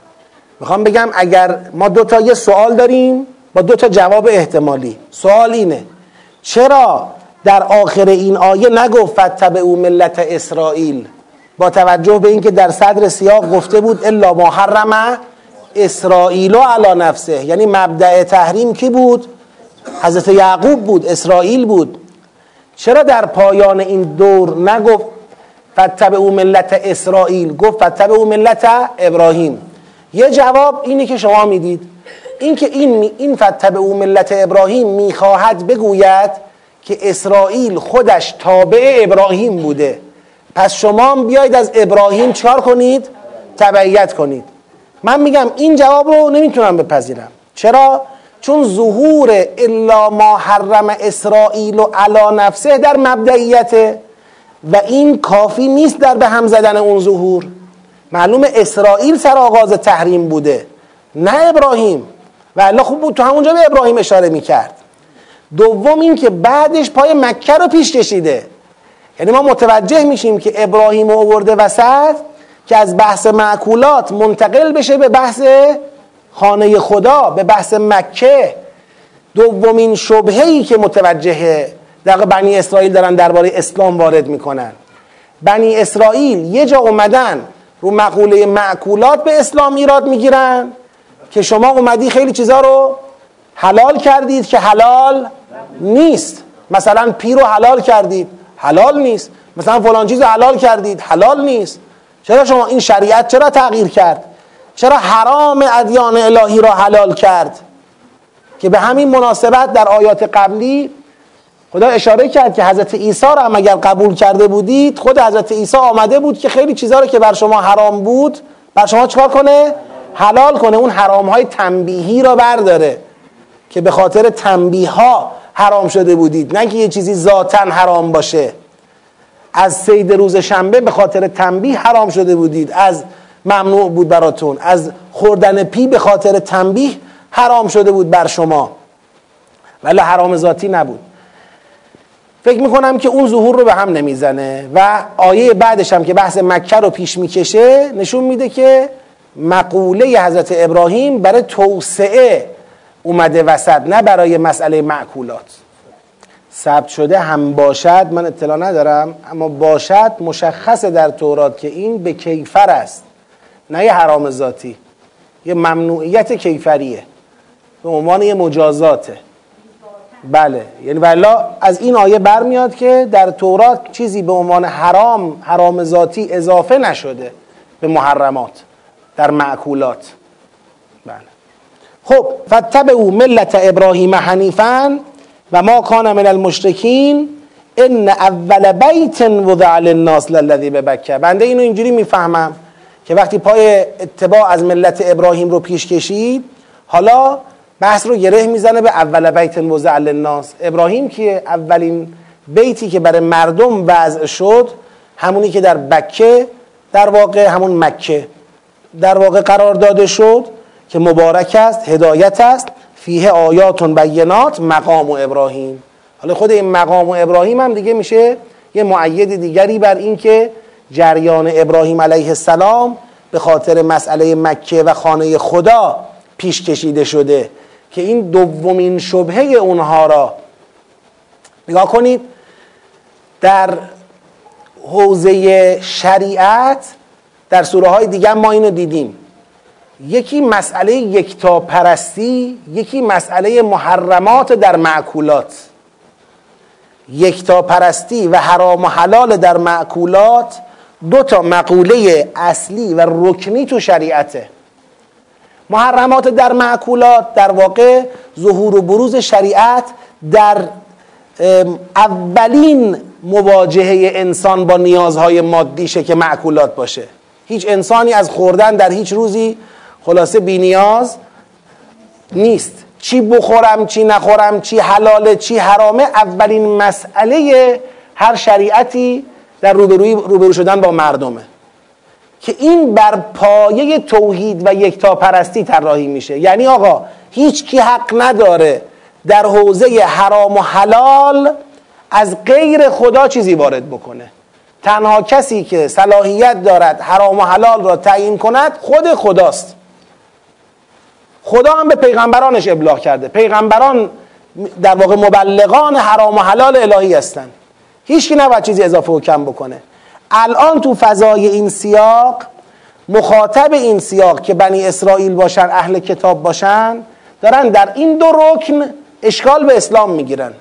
می‌خوام بگم اگر ما دو تا یه سوال داریم با دو تا جواب احتمالی. سوال اینه چرا در آخر این آیه نگفت فتبع او ملت اسرائیل؟ با توجه به اینکه در صدر سیاق گفته بود الا ما حرم اسرائیل علا نفسه. یعنی مبدع تحریم کی بود؟ حضرت یعقوب بود اسرائیل بود. چرا در پایان این دور نگفت فتب او ملت اسرائیل؟ گفت فتب او ملت ابراهیم. یه جواب اینه که شما می‌دید. این که این این فتب او ملت ابراهیم می‌خواهد بگوید که اسرائیل خودش تابع ابراهیم بوده. پس شما بیاید از ابراهیم چکار کنید؟ تبعیت کنید. من میگم این جواب رو نمی‌تونم بپذیرم. چرا؟ چون ظهور الا ما حرم اسرائیل و علا نفسه در مبدعیته و این کافی نیست در به هم زدن اون ظهور. معلوم اسرائیل سر آغاز تحریم بوده نه ابراهیم. و الله خوب بود تو همونجا به ابراهیم اشاره می‌کرد. دوم این که بعدش پای مکه رو پیش کشیده. یعنی ما متوجه میشیم که ابراهیم آورده وسط که از بحث معکولات منتقل بشه به بحث خانه خدا به بحث مکه. دومین شبهه‌ای که متوجه در بنی اسرائیل دارن درباره اسلام وارد می‌کنن. بنی اسرائیل یه جا اومدن رو مقوله معکولات به اسلام ایراد می‌گیرن. که شما اومدی خیلی چیزا رو حلال کردید که حلال نیست. مثلا پیر رو حلال کردید حلال نیست. مثلا فلان چیز حلال کردید حلال نیست. چرا شما این شریعت چرا تغییر کرد؟ چرا حرام ادیان الهی را حلال کرد؟ که به همین مناسبت در آیات قبلی خدا اشاره کرد که حضرت عیسی را هم اگر قبول کرده بودید خود حضرت عیسی آمده بود که خیلی چیزها رو که بر شما حرام بود بر شما چکار کنه؟ حلال کنه اون حرام های تنبیهی را برداره که به خاطر تنبیه ها حرام شده بودید. نه که یه چیزی ذاتا حرام باشه. از سید روز شنبه به خاطر تنبیه حرام شده بودید. از ممنوع بود براتون. از خوردن پی به خاطر تنبیه حرام شده بود بر شما. ولی حرام ذاتی نبود. فکر می‌کنم که اون ظهور رو به هم نمی‌زنه و آیه بعدش هم که بحث مکه رو پیش می‌کشه نشون میده که مقوله حضرت ابراهیم برای توسعه اومده وسط نه برای مسئله معکولات. ثبت شده هم باشد من اطلاع ندارم اما باشد مشخص در تورات که این به کیفر است نه یه حرام ذاتی یه ممنوعیت کیفریه به عنوان یه مجازاته. بله یعنی والا از این آیه برمیاد که در تورات چیزی به عنوان حرام حرام ذاتی اضافه نشده به محرمات. در معکولات. بله. خب او ملت ابراهیم حنیفا و ما کان من المشرکین ان اول بیت وضع للناس للذی ببکه. بنده اینو اینجوری می‌فهمم که وقتی پای اتباع از ملت ابراهیم رو پیش کشید حالا بحث رو گره می‌زنه به اول بیت وضع للناس. ابراهیم که اولین بیتی که برای مردم وضع شد همونی که در بکه در واقع همون مکه. در واقع قرار داده شد که مبارک است هدایت است. فیه آیاتون بینات مقام و ابراهیم. حالا خود این مقام و ابراهیم هم دیگه میشه یه معید دیگری بر این که جریان ابراهیم علیه السلام به خاطر مسئله مکه و خانه خدا پیش کشیده شده که این دومین شبهه اونها را نگاه کنید در حوزه شریعت در سوره های دیگه ما اینو دیدیم. یکی مسئله یکتا پرستی یکی مسئله محرمات در معکولات. یکتا پرستی و حرام و حلال در معکولات دو تا مقوله اصلی و رکنی تو شریعته. محرمات در معکولات در واقع ظهور و بروز شریعت در اولین مواجهه انسان با نیازهای مادیشه که معکولات باشه. هیچ انسانی از خوردن در هیچ روزی خلاصه بی نیاز نیست. چی بخورم چی نخورم چی حلاله چی حرامه اولین مسئله هر شریعتی در روبروی روبرو شدن با مردمه. که این بر پایه توحید و یکتا پرستی طراحی میشه. یعنی آقا هیچ کی حق نداره در حوزه حرام و حلال از غیر خدا چیزی وارد بکنه. تنها کسی که صلاحیت دارد حرام و حلال را تعیین کند خود خداست. خدا هم به پیغمبرانش ابلاغ کرده. پیغمبران در واقع مبلغان حرام و حلال الهی هستند. هیچکی نباید چیزی اضافه و کم بکنه. الان تو فضای این سیاق مخاطب این سیاق که بنی اسرائیل باشن اهل کتاب باشن دارن در این دو رکن اشکال به اسلام می‌گیرن.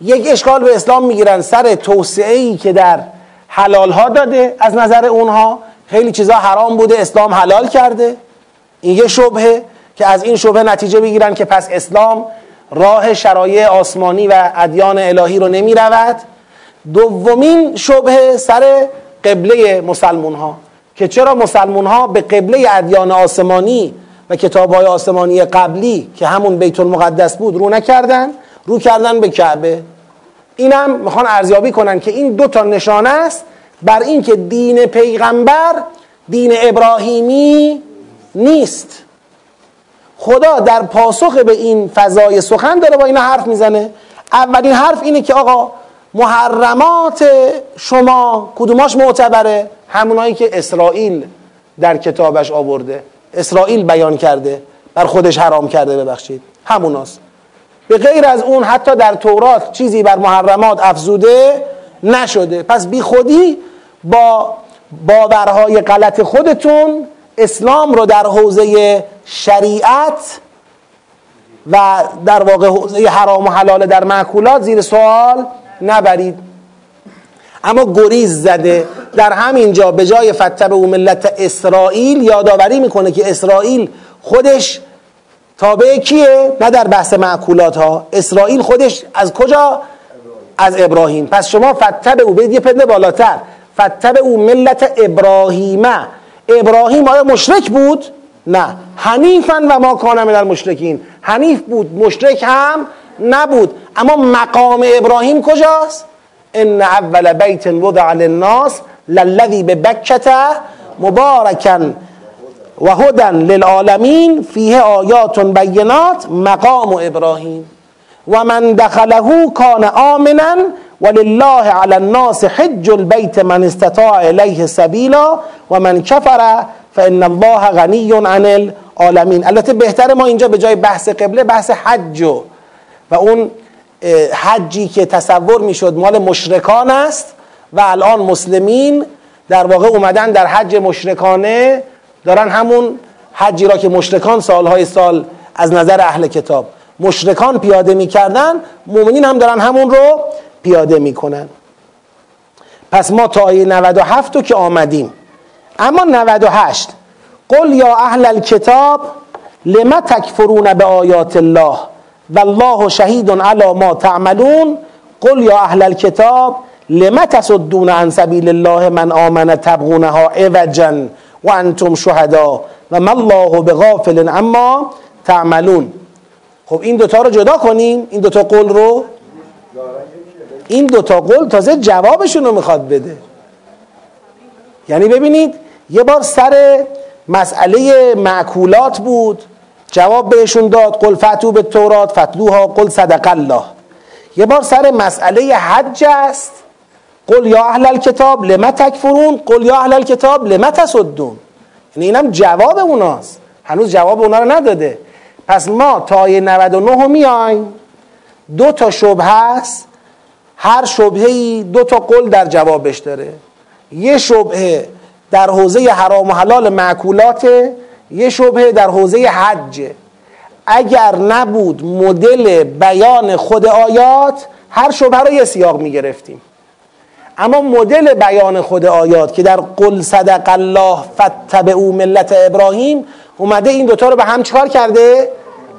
یک اشکال به اسلام می‌گیرن سر توسعه ای که در حلال ها داده از نظر اونها. خیلی چیزا حرام بوده اسلام حلال کرده. این یه شبهه که از این شبهه نتیجه بگیرن که پس اسلام راه شرایع آسمانی و ادیان الهی رو نمی رود دومین شبهه سر قبله مسلمون ها که چرا مسلمون ها به قبله ادیان آسمانی و کتاب های آسمانی قبلی که همون بیت المقدس بود رو نکردن رو کردن به کعبه. اینم می‌خوان ارزیابی کنن که این دو تا نشانه است بر اینکه دین پیغمبر دین ابراهیمی نیست. خدا در پاسخ به این فضای سخن داره با اینا حرف می‌زنه. اولین حرف اینه که آقا محرمات شما کدوماش معتبره؟ همونایی که اسرائیل در کتابش آورده. اسرائیل بیان کرده. بر خودش حرام کرده ببخشید. هموناست. به غیر از اون حتی در تورات چیزی بر محرمات افزوده نشده. پس بی خودی با باورهای غلط خودتون اسلام رو در حوزه شریعت و در واقع حوزه حرام و حلال در معکولات زیر سوال نبرید. اما گریز زده در همینجا به جای فتب او ملت اسرائیل یادآوری می‌کنه که اسرائیل خودش تابع کیه؟ نه در بحث معکولات ها اسرائیل خودش از کجا؟ از ابراهیم. پس شما فتب او برید یه پدل بالاتر. فتب او ملت ابراهیمه ابراهیم آیا مشرک بود؟ نه. حنیفا و ما کان من المشرکین. حنیف بود مشرک هم نبود. اما مقام ابراهیم کجاست؟ ان اول بیت وضع للناس للذی ببکته مبارکا. و هدن للعالمین فیه آیات بینات مقام ابراهیم. و من دخله کان آمنا ولله علی الناس حج البیت من استطاع الیه سبیلا و من کفر فان الله غنی عن العالمین. البته بهتر ما اینجا به جای بحث قبله بحث حج و اون حجی که تصور می‌شد مال مشرکان است و الان مسلمین در واقع اومدن در حج مشرکانه دارن همون حجی را که مشرکان سالهای سال از نظر اهل کتاب مشرکان پیاده می‌کردن مؤمنین هم دارن همون رو پیاده می‌کنن. پس ما تا آیه 97 رو که آمدیم. اما 98 قل یا اهل الكتاب لما تکفرون به آیات الله والله شهید علی ما تعملون؟ قل یا اهل الكتاب لما تصدون عن سبیل الله من آمن تبغونها عوجا؟ و انتم شهدا. و ما الله بغافل اما تعملون. خب این دوتا رو جدا کنیم این دوتا قول رو. این دوتا قول تازه جوابشون رو می‌خواد بده. یعنی ببینید یه بار سر مسئله معکولات بود. جواب بهشون داد قل فتو به تورات فتلوها قل صدق الله. یه بار سر مسئله حج است. قل یا اهل الكتاب لما تکفرون؟ قل یا اهل الكتاب لما تصدون؟ یعنی اینم جواب اوناست. هنوز جواب اونا رو نداده. پس ما تا 99 میایم دو تا شبه هست هر شبهی دو تا قول در جوابش داره. یه شبهه در حوزه حرام و حلال معکولات یه شبهه در حوزه حج. اگر نبود مدل بیان خود آیات هر شبهه رو یه سیاق می‌گرفتیم. اما مدل بیان خود آیات که در قل صدق الله فتبعو ملت ابراهیم اومده این دوتا رو به هم چکار کرده؟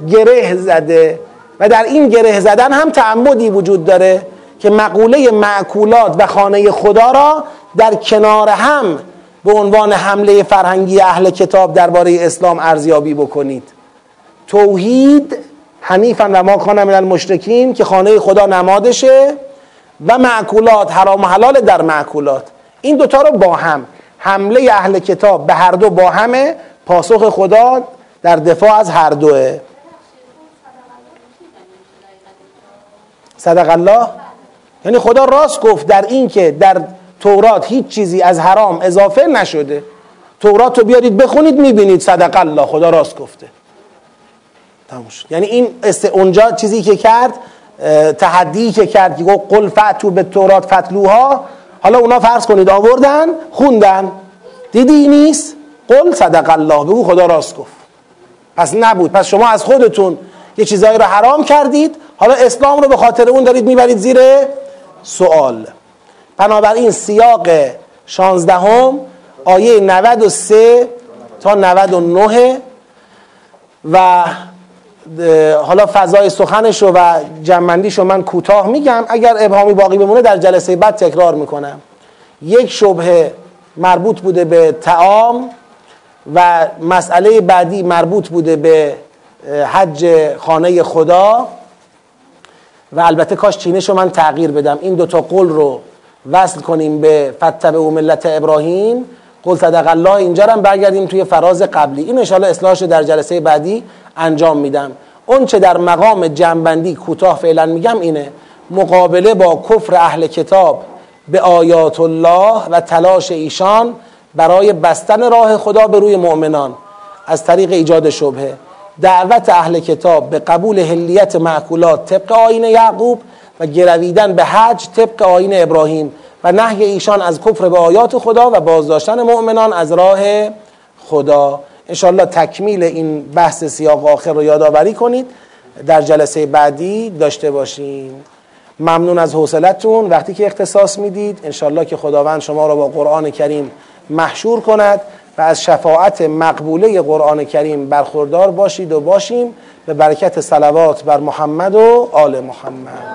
گره زده. و در این گره زدن هم تعمدی وجود داره که مقوله معکولات و خانه خدا را در کنار هم به عنوان حمله فرهنگی اهل کتاب درباره اسلام ارزیابی بکنید. توحید حنیفا و ما کان من المشرکین که خانه خدا نمادشه و معکولات حرام و حلال در معکولات. این دوتا رو با هم. حمله اهل کتاب به هر دو با همه. پاسخ خدا در دفاع از هر دوه. صدق الله؟ یعنی خدا راست گفت در این که در تورات هیچ چیزی از حرام اضافه نشده. تورات رو بیارید بخونید می‌بینید صدق الله خدا راست گفته. یعنی این اونجا چیزی که کرد تحدی که کرد که قل فعتو به تورات فتلوها حالا اونا فرض کنید آوردن خوندن. دیدی نیست؟ قل صدق الله. بگو خدا راست گفت. پس نبود. پس شما از خودتون یه چیزایی رو حرام کردید. حالا اسلام رو به خاطر اون دارید می‌برید زیر سوال. بنابراین سیاق شانزدهم آیه 93 تا 99 و حالا فضای سخنش رو و جنبندیش رو من کوتاه میگم. اگر ابهامی باقی بمونه در جلسه بعد تکرار می‌کنم. یک شبه مربوط بوده به تعام و مسئله بعدی مربوط بوده به حج خانه خدا و البته کاش چینش رو من تغییر بدم. این دوتا قول رو وصل کنیم به فتب و ملت ابراهیم. قل صدق الله اینجا هم برگردیم توی فراز قبلی. این انشاءالله اصلاحش در جلسه بعدی انجام میدم. اون چه در مقام جنبندی کوتاه فعلا میگم اینه مقابله با کفر اهل کتاب به آیات الله و تلاش ایشان برای بستن راه خدا به روی مؤمنان. از طریق ایجاد شبهه. دعوت اهل کتاب به قبول هلیت معکولات طبق آین یعقوب و گرویدن به حج طبق آین ابراهیم. و نهی ایشان از کفر به آیات خدا و بازداشتن مؤمنان از راه خدا. انشالله تکمیل این بحث سیاق آخر رو یادآوری کنید. در جلسه بعدی داشته باشیم ممنون از حوصلتون. وقتی که اختصاص می‌دید انشالله که خداوند شما را با قرآن کریم محشور کند و از شفاعت مقبوله قرآن کریم برخوردار باشید و باشیم. به برکت صلوات بر محمد و آل محمد.